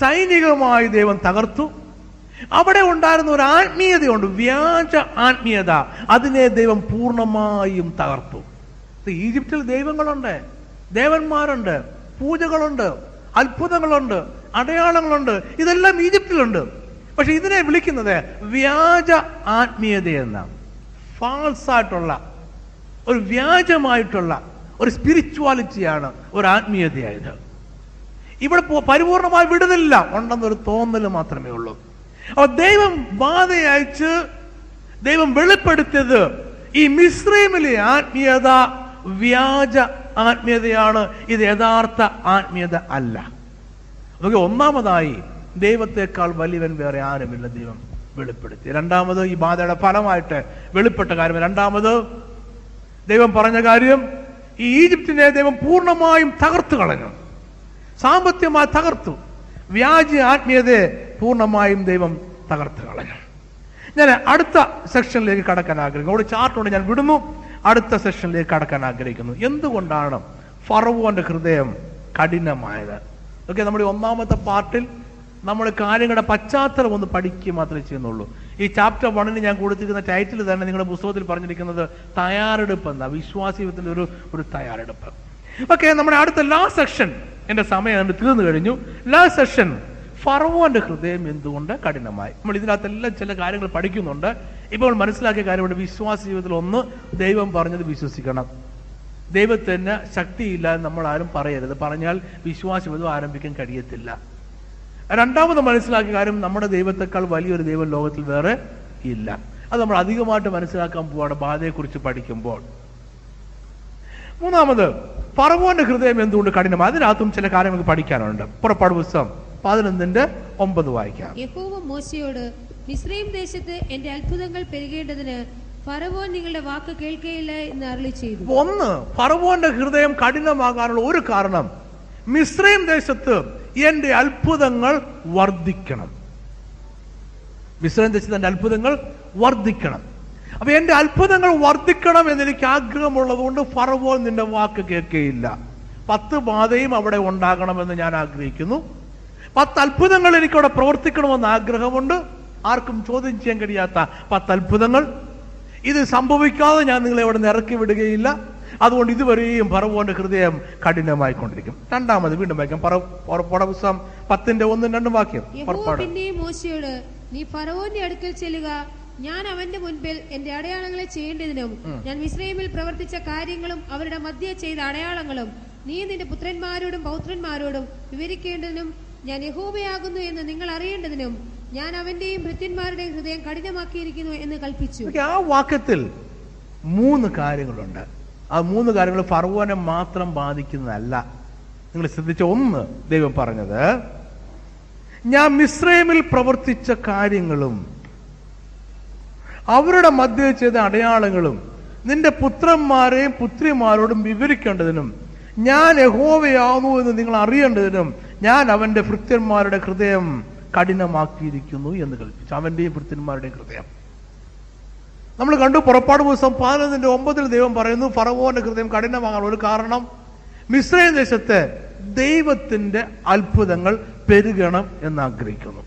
സൈനികമായി ദൈവം തകർത്തു. അവിടെ ഉണ്ടായിരുന്ന ഒരു ആത്മീയതയുണ്ട് വ്യാജ ആത്മീയത അതിനെ ദൈവം പൂർണമായും തകർത്തു. ഈജിപ്തിൽ ദൈവങ്ങളുണ്ട് ദേവന്മാരുണ്ട് പൂജകളുണ്ട് അത്ഭുതങ്ങളുണ്ട് അടയാളങ്ങളുണ്ട് ഇതെല്ലാം ഈജിപ്തിലുണ്ട്. പക്ഷെ ഇതിനെ വിളിക്കുന്നത് വ്യാജ ആത്മീയത ഫാൾസ് ആയിട്ടുള്ള ഒരു വ്യാജമായിട്ടുള്ള ഒരു സ്പിരിച്വാലിറ്റിയാണ് ഒരു ആത്മീയതയായത്. ഇവിടെ പരിപൂർണമായി വിടുന്നില്ല ഉണ്ടെന്നൊരു തോന്നൽ മാത്രമേ ഉള്ളൂ. അപ്പൊ ദൈവം ബാധയച്ച് ദൈവം വെളിപ്പെടുത്തിയത് ഈ മിശ്രീമിലെ ആത്മീയത വ്യാജ ആത്മീയതയാണ് ഇത് യഥാർത്ഥ ആത്മീയത അല്ല. നമുക്ക് ഒന്നാമതായി ദൈവത്തെക്കാൾ വലിയവൻ വേറെ ആരുമില്ല ദൈവം വെളിപ്പെടുത്തി. രണ്ടാമത് ഈ ബാധയുടെ ഫലമായിട്ട് വെളിപ്പെട്ട കാര്യം രണ്ടാമത് ദൈവം പറഞ്ഞ കാര്യം ഈ ഈജിപ്തിനെ ദൈവം പൂർണമായും തകർത്തു കളഞ്ഞു. സാമ്പത്തികമായി തകർത്തു. വ്യാജ ആത്മീയതയെ പൂർണമായും ദൈവം തകർത്തു കളഞ്ഞു. ഞാൻ അടുത്ത സെക്ഷനിലേക്ക് കടക്കാൻ ആഗ്രഹിക്കുന്നു. അവിടെ ചാർട്ടുണ്ട് ഞാൻ വിടുന്നു. അടുത്ത സെക്ഷനിലേക്ക് കടക്കാൻ ആഗ്രഹിക്കുന്നു. എന്തുകൊണ്ടാണ് ഫറവോന്റെ ഹൃദയം കഠിനമായത്? ഓക്കെ നമ്മുടെ ഒന്നാമത്തെ പാർട്ടിൽ നമ്മൾ കാര്യങ്ങളുടെ പശ്ചാത്തലം ഒന്ന് പഠിക്കുക മാത്രമേ ചെയ്യുന്നുള്ളൂ. ഈ ചാപ്റ്റർ വണ്ണിന് ഞാൻ കൊടുത്തിരിക്കുന്ന ടൈറ്റിൽ തന്നെ നിങ്ങളുടെ പുസ്തകത്തിൽ പറഞ്ഞിരിക്കുന്നത് തയ്യാറെടുപ്പ് എന്താ വിശ്വാസീയത്തിന്റെ ഒരു ഒരു തയ്യാറെടുപ്പ്. ഓക്കെ നമ്മുടെ അടുത്ത ലാസ്റ്റ് സെക്ഷൻ എന്റെ സമയം അതിന് തീർന്നു കഴിഞ്ഞു. ലാസ്റ്റ് സെക്ഷൻ ഫറവോന്റെ ഹൃദയം എന്തുകൊണ്ട് കഠിനമായി? നമ്മൾ ഇതിനകത്തെല്ലാം ചില കാര്യങ്ങൾ പഠിക്കുന്നുണ്ട്. ഇപ്പോൾ മനസ്സിലാക്കിയ കാര്യമുണ്ട്. വിശ്വാസ ജീവിതത്തിൽ ഒന്ന് ദൈവം പറഞ്ഞത് വിശ്വസിക്കണം. ദൈവത്തിന് ശക്തിയില്ല നമ്മൾ ആരും പറയരുത്. പറഞ്ഞാൽ വിശ്വാസ ജീവിതം ആരംഭിക്കാൻ കഴിയത്തില്ല. രണ്ടാമത് മനസ്സിലാക്കിയ കാര്യം നമ്മുടെ ദൈവത്തെക്കാൾ വലിയൊരു ദൈവം ലോകത്തിൽ വേറെ ഇല്ല. അത് നമ്മൾ അധികമായിട്ട് മനസ്സിലാക്കാൻ പോവാണ് ബാധയെക്കുറിച്ച് പഠിക്കുമ്പോൾ. മൂന്നാമത് പറവോന്റെ ഹൃദയം എന്തുകൊണ്ട് കഠിനം? അതിനകത്തും ചില കാര്യങ്ങൾ പഠിക്കാനുണ്ട്. പുറപ്പാട് പുസ്തകം പതിനൊന്നിന്റെ ഒമ്പത് വായിക്കാം. യഹോവ മോശയോട് മിസ്രൈം ദേശത്ത് എന്റെ അത്ഭുതങ്ങൾ പെരുകേണ്ടതിന് ഫറവോൻ നിങ്ങളുടെ വാക്ക് കേൾക്കുകയില്ല എന്ന് അരളി ചെയ്തു ഒന്ന് ഫറവോന്റെ ഹൃദയം കഠിനമാകാനുള്ള ഒരു കാരണം മിശ്രയും ദേശത്ത് എന്റെ അത്ഭുതങ്ങൾ വർദ്ധിക്കണം. ദേശത്ത് എന്റെ അത്ഭുതങ്ങൾ വർദ്ധിക്കണം. അപ്പൊ എന്റെ അത്ഭുതങ്ങൾ വർദ്ധിക്കണം എന്ന് എനിക്ക് ആഗ്രഹമുള്ളത് കൊണ്ട് ഫറവോൻ നിന്റെ വാക്ക് കേൾക്കുകയില്ല പത്ത് ബാധയും അവിടെ ഉണ്ടാകണമെന്ന് ഞാൻ ആഗ്രഹിക്കുന്നു. പത്ത് അത്ഭുതങ്ങൾ എനിക്കവിടെ പ്രവർത്തിക്കണമെന്ന് ആഗ്രഹമുണ്ട്. ആർക്കും ചോദ്യം ചെയ്യാൻ കഴിയാത്ത പത്ത് അത്ഭുതങ്ങൾ. ഇത് സംഭവിക്കാതെ ഞാൻ നിങ്ങളെ ഇവിടെ നിന്ന് ഇറക്കി വിടുകയില്ല. അതുകൊണ്ട് ഇതുവരെയും പറവോന്റെ ഹൃദയം കഠിനമായി കഠിനമായിക്കൊണ്ടിരിക്കും. രണ്ടാമത് വീണ്ടും വായിക്കാം. പറ പുറപ്പാട് പുസ്തകം പത്തിന്റെ ഒന്നും രണ്ടും വാക്യം. മോശയോട് നീ ഫറവോന്റെ അടുക്കൽ ചെല്ലുക. ഞാൻ അവന്റെ മുൻപിൽ എന്റെ അടയാളങ്ങളെ ചെയ്യേണ്ടതിനും ഞാൻ മിസ്രൈമിൽ പ്രവർത്തിച്ച കാര്യങ്ങളും അവരുടെ മധ്യ ചെയ്ത അടയാളങ്ങളും നീ നിന്റെ പുത്രന്മാരോടും പൗത്രന്മാരോടും വിവരിക്കേണ്ടതിനും ഞാൻ യഹോബയാകുന്നു എന്ന് നിങ്ങൾ അറിയേണ്ടതിനും ഞാൻ അവന്റെയും ഭൃത്യന്മാരുടെയും ഹൃദയം കഠിനമാക്കിയിരിക്കുന്നു എന്ന് കൽപ്പിച്ചു. ആ വാക്യത്തിൽ മൂന്ന് കാര്യങ്ങളുണ്ട്. ആ മൂന്ന് കാര്യങ്ങൾ ഫർവനെ മാത്രം ബാധിക്കുന്നതല്ല. നിങ്ങൾ ശ്രദ്ധിച്ച ഒന്ന് ദൈവം പറഞ്ഞത്. ഞാൻ മിശ്രൈമിൽ പ്രവർത്തിച്ച കാര്യങ്ങളും അവരുടെ മധ്യ ചെയ്ത അടയാളങ്ങളും നിന്റെ പുത്രന്മാരെയും പുത്രിമാരോടും വിവരിക്കേണ്ടതിനും ഞാൻ യഹോവയാവുന്നു എന്ന് നിങ്ങൾ അറിയേണ്ടതിനും ഞാൻ അവന്റെ ഭൃത്യന്മാരുടെ ഹൃദയം കഠിനമാക്കിയിരിക്കുന്നു എന്ന് കൽപ്പിച്ചു. അവന്റെയും ഭൃത്യന്മാരുടെയും ഹൃദയം. നമ്മൾ കണ്ടു പുറപ്പാട് പുസ്തകം പതിനൊന്നിന്റെ ഒമ്പതിൽ ദൈവം പറയുന്നു ഫറവോന്റെ ഹൃദയം കഠിനമാകാൻ ഒരു കാരണം മിശ്രൈം ദേശത്ത് ദൈവത്തിന്റെ അത്ഭുതങ്ങൾ പെരുകണം എന്ന് ആഗ്രഹിക്കുന്നു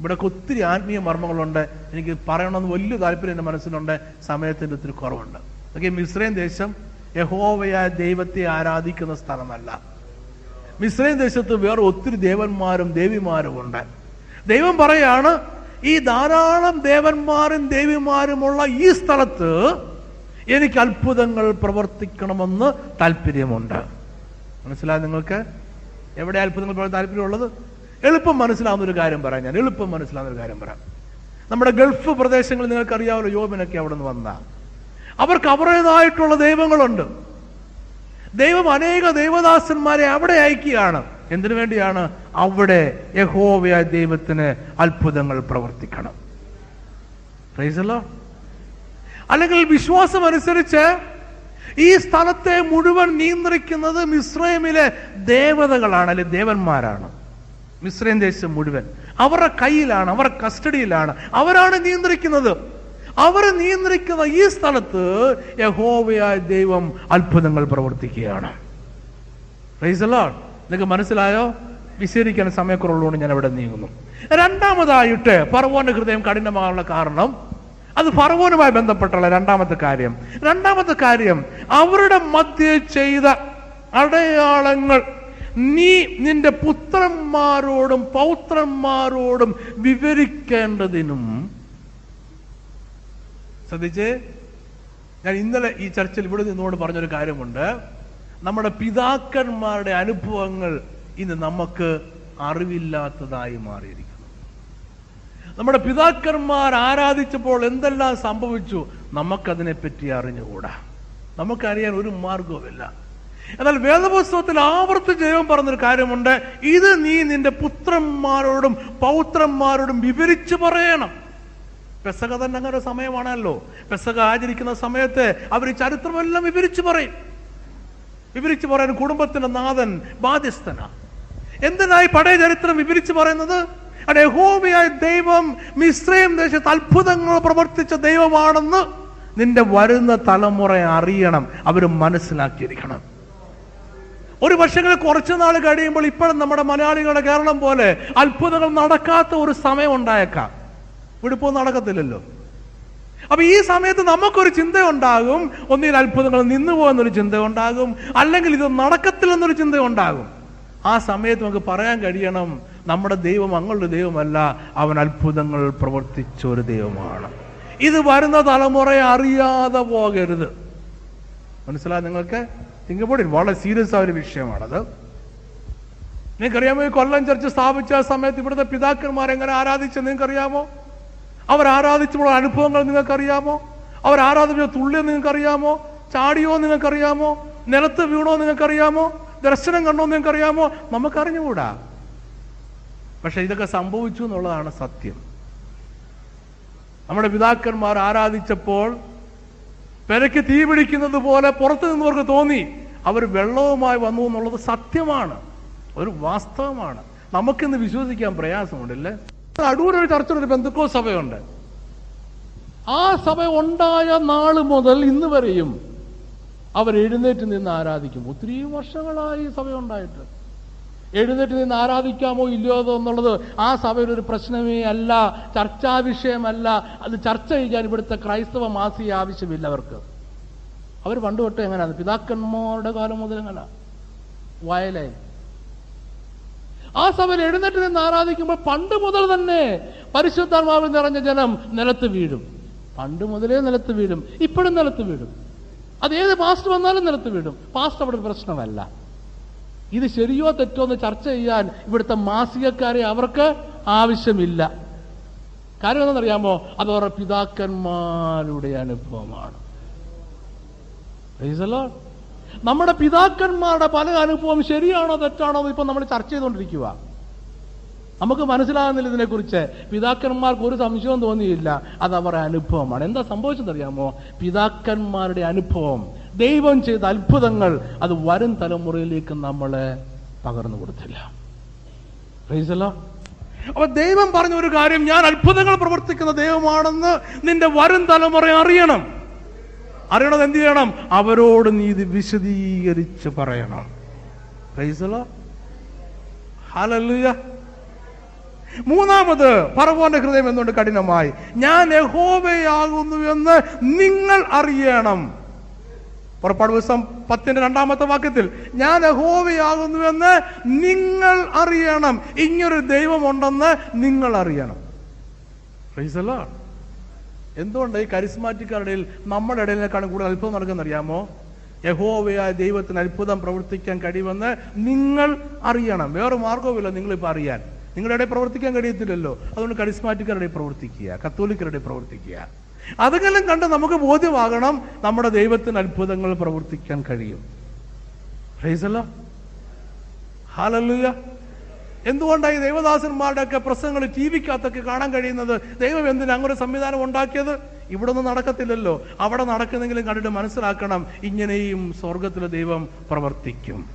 ഇവിടെ ഒത്തിരി ആത്മീയ മർമ്മങ്ങളുണ്ട്. എനിക്ക് പറയണമെന്ന് വലിയ താല്പര്യം എന്റെ മനസ്സിലുണ്ട്. സമയത്തിന്റെ ഒത്തിരി കുറവുണ്ട്. ഓക്കെ മിശ്രൈം ദേശം യഹോവയായ ദൈവത്തെ ആരാധിക്കുന്ന സ്ഥലമല്ല. മിശ്രൈം ദേശത്ത് വേറെ ഒത്തിരി ദേവന്മാരും ദേവിമാരും ഉണ്ട്. ദൈവം പറയാണ് ഈ ധാരാളം ദേവന്മാരും ദേവിമാരുമുള്ള ഈ സ്ഥലത്ത് എനിക്ക് അത്ഭുതങ്ങൾ പ്രവർത്തിക്കണമെന്ന് താല്പര്യമുണ്ട്. മനസ്സിലായോ നിങ്ങൾക്ക്? എവിടെ അത്ഭുതങ്ങൾ താല്പര്യമുള്ളത്? എളുപ്പം മനസ്സിലാവുന്ന ഒരു കാര്യം പറയാം ഞാൻ. എളുപ്പം മനസ്സിലാവുന്ന ഒരു കാര്യം പറയാം. നമ്മുടെ ഗൾഫ് പ്രദേശങ്ങളിൽ നിങ്ങൾക്ക് അറിയാമല്ലോ യോബിനൊക്കെ അവിടെ നിന്ന് വന്ന. അവർക്ക് അവരുടേതായിട്ടുള്ള ദൈവങ്ങളുണ്ട്. ദൈവം അനേക ദൈവദാസന്മാരെ അവിടെ അയക്കുകയാണ്. എന്തിനു വേണ്ടിയാണ് അവിടെ യഹോവയായ ദൈവത്തിന് അത്ഭുതങ്ങൾ പ്രവർത്തിക്കണം? റൈസല്ലോ. അല്ലെങ്കിൽ വിശ്വാസം അനുസരിച്ച് ഈ സ്ഥലത്തെ മുഴുവൻ നിയന്ത്രിക്കുന്നത് മിശ്രൈമിലെ ദേവതകളാണ് അല്ലെ ദേവന്മാരാണ്. മിശ്രൈം ദേശം മുഴുവൻ. അവരുടെ കയ്യിലാണ് അവരുടെ കസ്റ്റഡിയിലാണ്. അവരാണ് നിയന്ത്രിക്കുന്നത്. അവർ നിയന്ത്രിക്കുന്ന ഈ സ്ഥലത്ത് യഹോവയായ ദൈവം അത്ഭുതങ്ങൾ പ്രവർത്തിക്കുകയാണ്. Lord. നിങ്ങൾക്ക് മനസ്സിലായോ? വിശദീകരിക്കാൻ സമയക്കുറവുള്ളതുകൊണ്ട് ഞാൻ അവിടെ നീങ്ങുന്നു. രണ്ടാമതായിട്ട് ഫറവോന്റെ ഹൃദയം കഠിനമാകാനുള്ള കാരണം അത് ഫറവോനുമായി ബന്ധപ്പെട്ടുള്ള രണ്ടാമത്തെ കാര്യം. രണ്ടാമത്തെ കാര്യം അവരുടെ മധ്യ ചെയ്ത അടയാളങ്ങൾ. നീ നിന്റെ പുത്രന്മാരോടും പൗത്രന്മാരോടും വിവരിക്കേണ്ടതിനും ശ്രദ്ധിച്ച്? ഞാൻ ഇന്നലെ ഈ ചർച്ചയിൽ ഇവിടെ നിന്നുകൊണ്ട് പറഞ്ഞൊരു കാര്യമുണ്ട്. നമ്മുടെ പിതാക്കന്മാരുടെ അനുഭവങ്ങൾ ഇന്ന് നമുക്ക് അറിവില്ലാത്തതായി മാറിയിരിക്കുന്നു. നമ്മുടെ പിതാക്കന്മാർ ആരാധിച്ചപ്പോൾ എന്തെല്ലാം സംഭവിച്ചു? നമുക്കതിനെപ്പറ്റി അറിഞ്ഞുകൂടാ. നമുക്കറിയാൻ ഒരു മാർഗവുമില്ല. എന്നാൽ വേദപുസ്തകത്തിൽ ആവർത്തിച്ച് ദൈവം പറഞ്ഞൊരു കാര്യമുണ്ട്. ഇത് നീ നിന്റെ പുത്രന്മാരോടും പൗത്രന്മാരോടും വിവരിച്ചു പറയണം. പെസക തന്നെ അങ്ങനെ സമയമാണല്ലോ. പെസക ആചരിക്കുന്ന സമയത്ത് അവർ ചരിത്രമെല്ലാം വിവരിച്ചു പറയും. വിവരിച്ചു പറയാൻ കുടുംബത്തിന്റെ നാഥൻ ബാധ്യസ്ഥനാ. എന്തിനായി പഴയ ചരിത്രം വിവരിച്ചു പറയുന്നത്? അവിടെ ഹോമിയായ ദൈവം മിശ്രയും ദേശത്ത് അത്ഭുതങ്ങൾ പ്രവർത്തിച്ച ദൈവമാണെന്ന് നിന്റെ വരുന്ന തലമുറ അറിയണം അവർ മനസ്സിലാക്കിയിരിക്കണം. ഒരു പക്ഷേ കുറച്ചു നാൾ കഴിയുമ്പോൾ ഇപ്പോഴും നമ്മുടെ മലയാളികളുടെ കേരളം പോലെ അത്ഭുതങ്ങൾ നടക്കാത്ത ഒരു സമയം ഉണ്ടായേക്കാം. ഇവിടെ ഇപ്പോൾ നടക്കത്തില്ലല്ലോ. അപ്പൊ ഈ സമയത്ത് നമുക്കൊരു ചിന്ത ഉണ്ടാകും ഒന്നിൽ അത്ഭുതങ്ങൾ നിന്നു പോകുന്നൊരു ചിന്ത ഉണ്ടാകും അല്ലെങ്കിൽ ഇത് നടക്കത്തില്ലെന്നൊരു ചിന്ത ഉണ്ടാകും ആ സമയത്ത് നമുക്ക് പറയാൻ കഴിയണം നമ്മുടെ ദൈവം അങ്ങുള്ള ദൈവമല്ല. അവൻ അത്ഭുതങ്ങൾ പ്രവർത്തിച്ച ഒരു ദൈവമാണ്. ഇത് വരുന്ന തലമുറയെ അറിയാതെ പോകരുത്. മനസ്സിലായി നിങ്ങൾക്ക്? തിങ്കപ്പോടി വളരെ സീരിയസ് ആയ ഒരു വിഷയമാണത്. നിങ്ങൾക്കറിയാമോ ഈ കൊല്ലം ചർച്ച് സ്ഥാപിച്ച സമയത്ത് ഇവിടുത്തെ പിതാക്കന്മാർ എങ്ങനെ നിങ്ങൾക്കറിയാമോ? അവർ ആരാധിച്ചപ്പോൾ അനുഭവങ്ങൾ നിങ്ങൾക്കറിയാമോ? അവർ ആരാധിച്ച തുള്ളിയോ നിങ്ങൾക്കറിയാമോ? ചാടിയോ നിങ്ങൾക്കറിയാമോ? നിലത്ത് വീണോ നിങ്ങൾക്കറിയാമോ? ദർശനം കണ്ടോ നിങ്ങൾക്കറിയാമോ? നമുക്കറിഞ്ഞുകൂടാ. പക്ഷെ ഇതൊക്കെ സംഭവിച്ചു എന്നുള്ളതാണ് സത്യം. നമ്മുടെ പിതാക്കന്മാർ ആരാധിച്ചപ്പോൾ പെരയ്ക്ക് തീ പിടിക്കുന്നത് പോലെ പുറത്തു നിന്നവർക്ക് തോന്നി. അവർ വെള്ളവുമായി വന്നു എന്നുള്ളത് സത്യമാണ്. ഒരു വാസ്തവമാണ്. നമുക്കിന്ന് വിശ്വസിക്കാൻ പ്രയാസമുണ്ടല്ലേ? അടൂർ ഒരു ചർച്ചിൽ ഒരു ബന്ധുക്കോ സഭയുണ്ട്. ആ സഭ ഉണ്ടായ നാൾ മുതൽ ഇന്ന് വരെയും അവർ എഴുന്നേറ്റ് നിന്ന് ആരാധിക്കും. ഒത്തിരി വർഷങ്ങളായി സഭ ഉണ്ടായിട്ട്. എഴുന്നേറ്റ് നിന്ന് ആരാധിക്കാമോ ഇല്ലയോ എന്നുള്ളത് ആ സഭയിലൊരു പ്രശ്നമേ അല്ല ചർച്ചാ വിഷയമല്ല അത് ചർച്ച ചെയ്യാൻ ഇവിടുത്തെ ക്രൈസ്തവ മാസിക ആവശ്യമില്ല അവർക്ക്. അവർ പണ്ട് തൊട്ട് എങ്ങനെയാണ് പിതാക്കന്മാരുടെ കാലം മുതൽ എങ്ങനെ വയലായി. ആ സഭയിൽ എഴുന്നേറ്റ് നിന്ന് ആരാധിക്കുമ്പോൾ പണ്ട് മുതൽ തന്നെ പരിശുദ്ധാത്മാവിൽ നിറഞ്ഞ ജനം നിലത്ത് വീഴും. പണ്ട് മുതലേ നിലത്ത് വീഴും. ഇപ്പോഴും നിലത്ത് വീഴും. അത് ഏത് പാസ്റ്റ് വന്നാലും നിലത്ത് വീഴും. പാസ്റ്റ് അവിടെ പ്രശ്നമല്ല. ഇത് ശരിയോ തെറ്റോ എന്ന് ചർച്ച ചെയ്യാൻ ഇവിടുത്തെ മാസികക്കാരെ അവർക്ക് ആവശ്യമില്ല. കാര്യം എന്താണെന്നറിയാമോ? അത് അവരുടെ പിതാക്കന്മാരുടെ അനുഭവമാണ്. നമ്മുടെ പിതാക്കന്മാരുടെ പല അനുഭവം ശരിയാണോ തെറ്റാണോ ഇപ്പൊ നമ്മൾ ചർച്ച ചെയ്തുകൊണ്ടിരിക്കുക. നമുക്ക് മനസ്സിലാകുന്നില്ല ഇതിനെക്കുറിച്ച്. പിതാക്കന്മാർക്ക് ഒരു സംശയവും തോന്നിയില്ല. അത് അവരുടെ അനുഭവമാണ്. എന്താ സംഭവിച്ചതറിയാമോ പിതാക്കന്മാരുടെ അനുഭവം. ദൈവം ചെയ്ത അത്ഭുതങ്ങൾ അത് വരും തലമുറയിലേക്ക് നമ്മളെ പകർന്നു കൊടുത്തില്ല. അപ്പൊ ദൈവം പറഞ്ഞ ഒരു കാര്യം ഞാൻ അത്ഭുതങ്ങൾ പ്രവർത്തിക്കുന്ന ദൈവമാണെന്ന് നിന്റെ വരും തലമുറ അറിയണം. അറിയണത് എന്ത് ചെയ്യണം? അവരോട് നീ ഇത് വിശദീകരിച്ച് പറയണം. മൂന്നാമത് പറവോന്റെ ഹൃദയം എന്തുകൊണ്ട് കഠിനമായി? ഞാൻ യഹോബയാകുന്നു എന്ന് നിങ്ങൾ അറിയണം. പുറപ്പാട് ദിവസം പത്തിന്റെ രണ്ടാമത്തെ വാക്യത്തിൽ ഞാൻ എന്ന് നിങ്ങൾ അറിയണം. ഇങ്ങനൊരു ദൈവമുണ്ടെന്ന് നിങ്ങൾ അറിയണം. എന്തുകൊണ്ട് ഈ കരിസ്മാറ്റിക്കാരുടെ നമ്മുടെ ഇടയിലേക്കാണ് കൂടുതൽ അത്ഭുതം നടക്കുന്ന അറിയാമോ? യഹോവയായ ദൈവത്തിന് അത്ഭുതം പ്രവർത്തിക്കാൻ കഴിയുമെന്ന് നിങ്ങൾ അറിയണം. വേറെ മാർഗവുമില്ല നിങ്ങളിപ്പോൾ അറിയാൻ. നിങ്ങളുടെ ഇടയിൽ പ്രവർത്തിക്കാൻ കഴിയത്തില്ലല്ലോ. അതുകൊണ്ട് കരിസ്മാറ്റിക്കാരുടെ പ്രവർത്തിക്കുക കത്തോലിക്കരുടെ പ്രവർത്തിക്കുക. അതെങ്കിലും കണ്ട് നമുക്ക് ബോധ്യമാകണം നമ്മുടെ ദൈവത്തിന് അത്ഭുതങ്ങൾ പ്രവർത്തിക്കാൻ കഴിയും. ഹാലല്ലുയ എന്തുകൊണ്ടാണ് ഈ ദൈവദാസന്മാരുടെയൊക്കെ പ്രസംഗങ്ങൾ ടി വിക്കകത്തൊക്കെ കാണാൻ കഴിയുന്നത്? ദൈവം എന്തിനാ അങ്ങനെ സംവിധാനം ഉണ്ടാക്കിയത്? ഇവിടെ ഒന്നും നടക്കത്തില്ലല്ലോ. അവിടെ നടക്കുന്നെങ്കിലും കണ്ടിട്ട് മനസ്സിലാക്കണം. ഇങ്ങനെയും സ്വർഗത്തിലെ ദൈവം പ്രവർത്തിക്കും.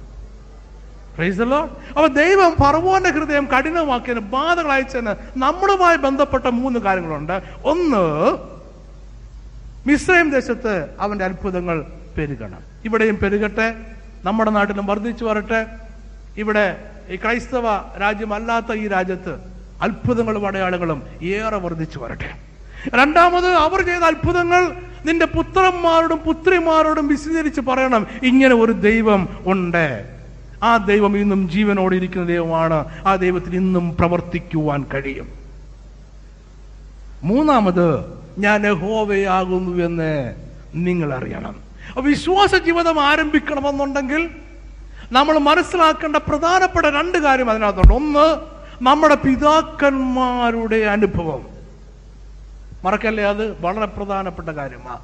റൈസല്ലോ. അപ്പൊ ദൈവം പറവോന്റെ ഹൃദയം കഠിനമാക്കിയതിന് ബാധകൾ അയച്ചതിന് നമ്മളുമായി ബന്ധപ്പെട്ട മൂന്ന് കാര്യങ്ങളുണ്ട്. ഒന്ന് മിശ്രയം ദേശത്ത് അവന്റെ അത്ഭുതങ്ങൾ പെരുകണം. ഇവിടെയും പെരുകട്ടെ. നമ്മുടെ നാട്ടിലും വർദ്ധിച്ചു വരട്ടെ. ഇവിടെ ഈ ക്രൈസ്തവ രാജ്യമല്ലാത്ത ഈ രാജ്യത്ത് അത്ഭുതങ്ങളും അടയാളങ്ങളും ഏറെ വർദ്ധിച്ചു വരട്ടെ. രണ്ടാമത് അവർ ചെയ്ത അത്ഭുതങ്ങൾ നിന്റെ പുത്രന്മാരോടും പുത്രിമാരോടും വിശദീകരിച്ച് പറയണം. ഇങ്ങനെ ഒരു ദൈവം ഉണ്ട്. ആ ദൈവം ഇന്നും ജീവനോടെ ഇരിക്കുന്ന ദൈവമാണ്. ആ ദൈവത്തിന് ഇന്നും പ്രവർത്തിക്കുവാൻ കഴിയും. മൂന്നാമത് ഞാൻ യഹോവയാകുന്നു എന്ന് നിങ്ങൾ അറിയണം. വിശ്വാസ ജീവിതം ആരംഭിക്കണമെന്നുണ്ടെങ്കിൽ നമ്മൾ മനസ്സിലാക്കേണ്ട പ്രധാനപ്പെട്ട രണ്ട് കാര്യം അതിനകത്തുണ്ട്. ഒന്ന് നമ്മുടെ പിതാക്കന്മാരുടെ അനുഭവം. മറക്കല്ലേ അത്? വളരെ പ്രധാനപ്പെട്ട കാര്യമാണ്.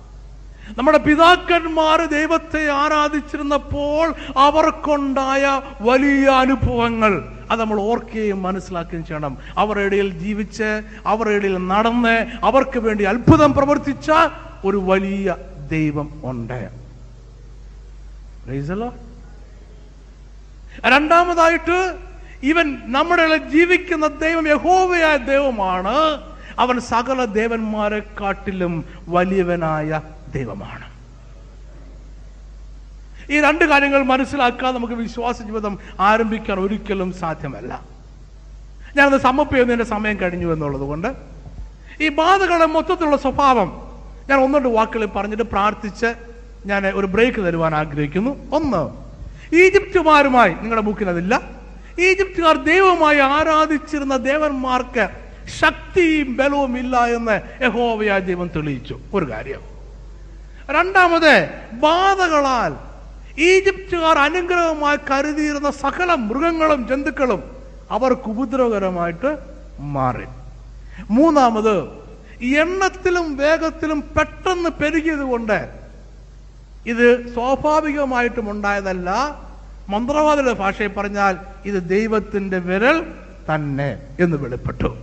നമ്മുടെ പിതാക്കന്മാർ ദൈവത്തെ ആരാധിച്ചിരുന്നപ്പോൾ അവർക്കുണ്ടായ വലിയ അനുഭവങ്ങൾ. അത് നമ്മൾ ഓർക്കുകയും മനസ്സിലാക്കുകയും ചെയ്യണം. അവരുടെ ഇടയിൽ ജീവിച്ച് അവരുടെ ഇടയിൽ നടന്ന് അവർക്ക് വേണ്ടി അത്ഭുതം പ്രവർത്തിച്ച ഒരു വലിയ ദൈവം ഉണ്ട്. രണ്ടാമതായിട്ട് ഇവൻ നമ്മുടെ ജീവിക്കുന്ന ദൈവം യഹോവയായ ദൈവമാണ്. അവൻ സകല ദേവന്മാരെ കാട്ടിലും വലിയവനായ ദൈവമാണ്. ഈ രണ്ട് കാര്യങ്ങൾ മനസ്സിലാക്കാൻ നമുക്ക് വിശ്വാസ ജീവിതം ആരംഭിക്കാൻ ഒരിക്കലും സാധ്യമല്ല. ഞാനത് സമ്മപ്പ് ചെയ്യുന്നതിന്റെ സമയം കഴിഞ്ഞു എന്നുള്ളത് കൊണ്ട് ഈ ബാധകളുടെ മൊത്തത്തിലുള്ള സ്വഭാവം ഞാൻ ഒന്നുണ്ട് വാക്കുകളിൽ പറഞ്ഞിട്ട് പ്രാർത്ഥിച്ച് ഞാൻ ഒരു ബ്രേക്ക് തരുവാൻ ആഗ്രഹിക്കുന്നു. ഒന്ന് ഈജിപ്തുമാരുമായി നിങ്ങളുടെ ബുക്കിൽ അതില്ല ഈജിപ്തുകാർ ദൈവമായി ആരാധിച്ചിരുന്ന ദേവന്മാർക്ക് ശക്തിയും ബലവും ഇല്ല എന്ന് യഹോവയാ ദൈവം തെളിയിച്ചു. ഒരു കാര്യം. രണ്ടാമത് ബാധകളാൽ ഈജിപ്തുകാർ അനുഗ്രഹമായി കരുതിയിരുന്ന സകല മൃഗങ്ങളും ജന്തുക്കളും അവർക്ക് ഉപദ്രവകരമായിട്ട് മാറി. മൂന്നാമത് എണ്ണത്തിലും വേഗത്തിലും പെട്ടെന്ന് പെരുകിയത് കൊണ്ട് ഇത് സ്വാഭാവികമായിട്ടും ഉണ്ടായതല്ല. മന്ത്രവാദിയുടെ ഭാഷയിൽ പറഞ്ഞാൽ ഇത് ദൈവത്തിന്റെ വിരൽ തന്നെ എന്ന് വെളിപ്പെട്ടു.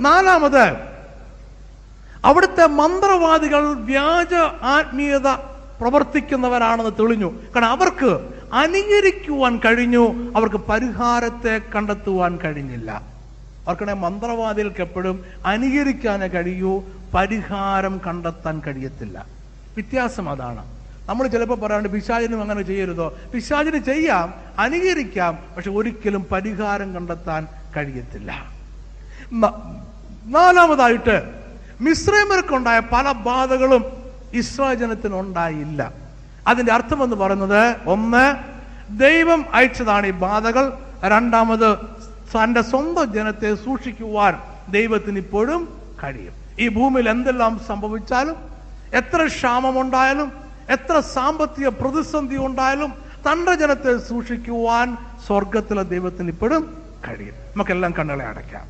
നാലാമത് അവിടുത്തെ മന്ത്രവാദികൾ വ്യാജ ആത്മീയത പ്രവർത്തിക്കുന്നവരാണെന്ന് തെളിഞ്ഞു. കാരണം അവർക്ക് അനുകരിക്കുവാൻ കഴിഞ്ഞു അവർക്ക് പരിഹാരത്തെ കണ്ടെത്തുവാൻ കഴിഞ്ഞില്ല. അവർക്കണെ മന്ത്രവാദികൾക്ക് എപ്പോഴും അനുകരിക്കാനേ കഴിയൂ പരിഹാരം കണ്ടെത്താൻ കഴിയത്തില്ല. വ്യത്യാസം അതാണ്. നമ്മൾ ചിലപ്പോൾ പറയാണ്ട് പിശാചിനും അങ്ങനെ ചെയ്യരുതോ. പിശാചിന് ചെയ്യാം അനുകരിക്കാം പക്ഷെ ഒരിക്കലും പരിഹാരം കണ്ടെത്താൻ കഴിയത്തില്ല. നാലാമതായിട്ട് മിശ്രമർക്കുണ്ടായ പല ബാധകളും ഇസ്രായേൽ ജനത്തിന് ഉണ്ടായില്ല അതിന്റെ അർത്ഥം എന്ന് പറയുന്നത് ഒന്ന് ദൈവം അയച്ചതാണ് ഈ ബാധകൾ. രണ്ടാമത് തന്റെ സ്വന്തം ജനത്തെ സൂക്ഷിക്കുവാൻ ദൈവത്തിന് ഇപ്പോഴും കഴിയും. ഈ ഭൂമിയിൽ എന്തെല്ലാം സംഭവിച്ചാലും എത്ര ക്ഷാമമുണ്ടായാലും എത്ര സാമ്പത്തിക പ്രതിസന്ധി ഉണ്ടായാലും തന്റെ ജനത്തെ സൂക്ഷിക്കുവാൻ സ്വർഗത്തിലെ ദൈവത്തിന് ഇപ്പോഴും കഴിയും. നമുക്കെല്ലാം കണ്ണുകളെ അടയ്ക്കാം.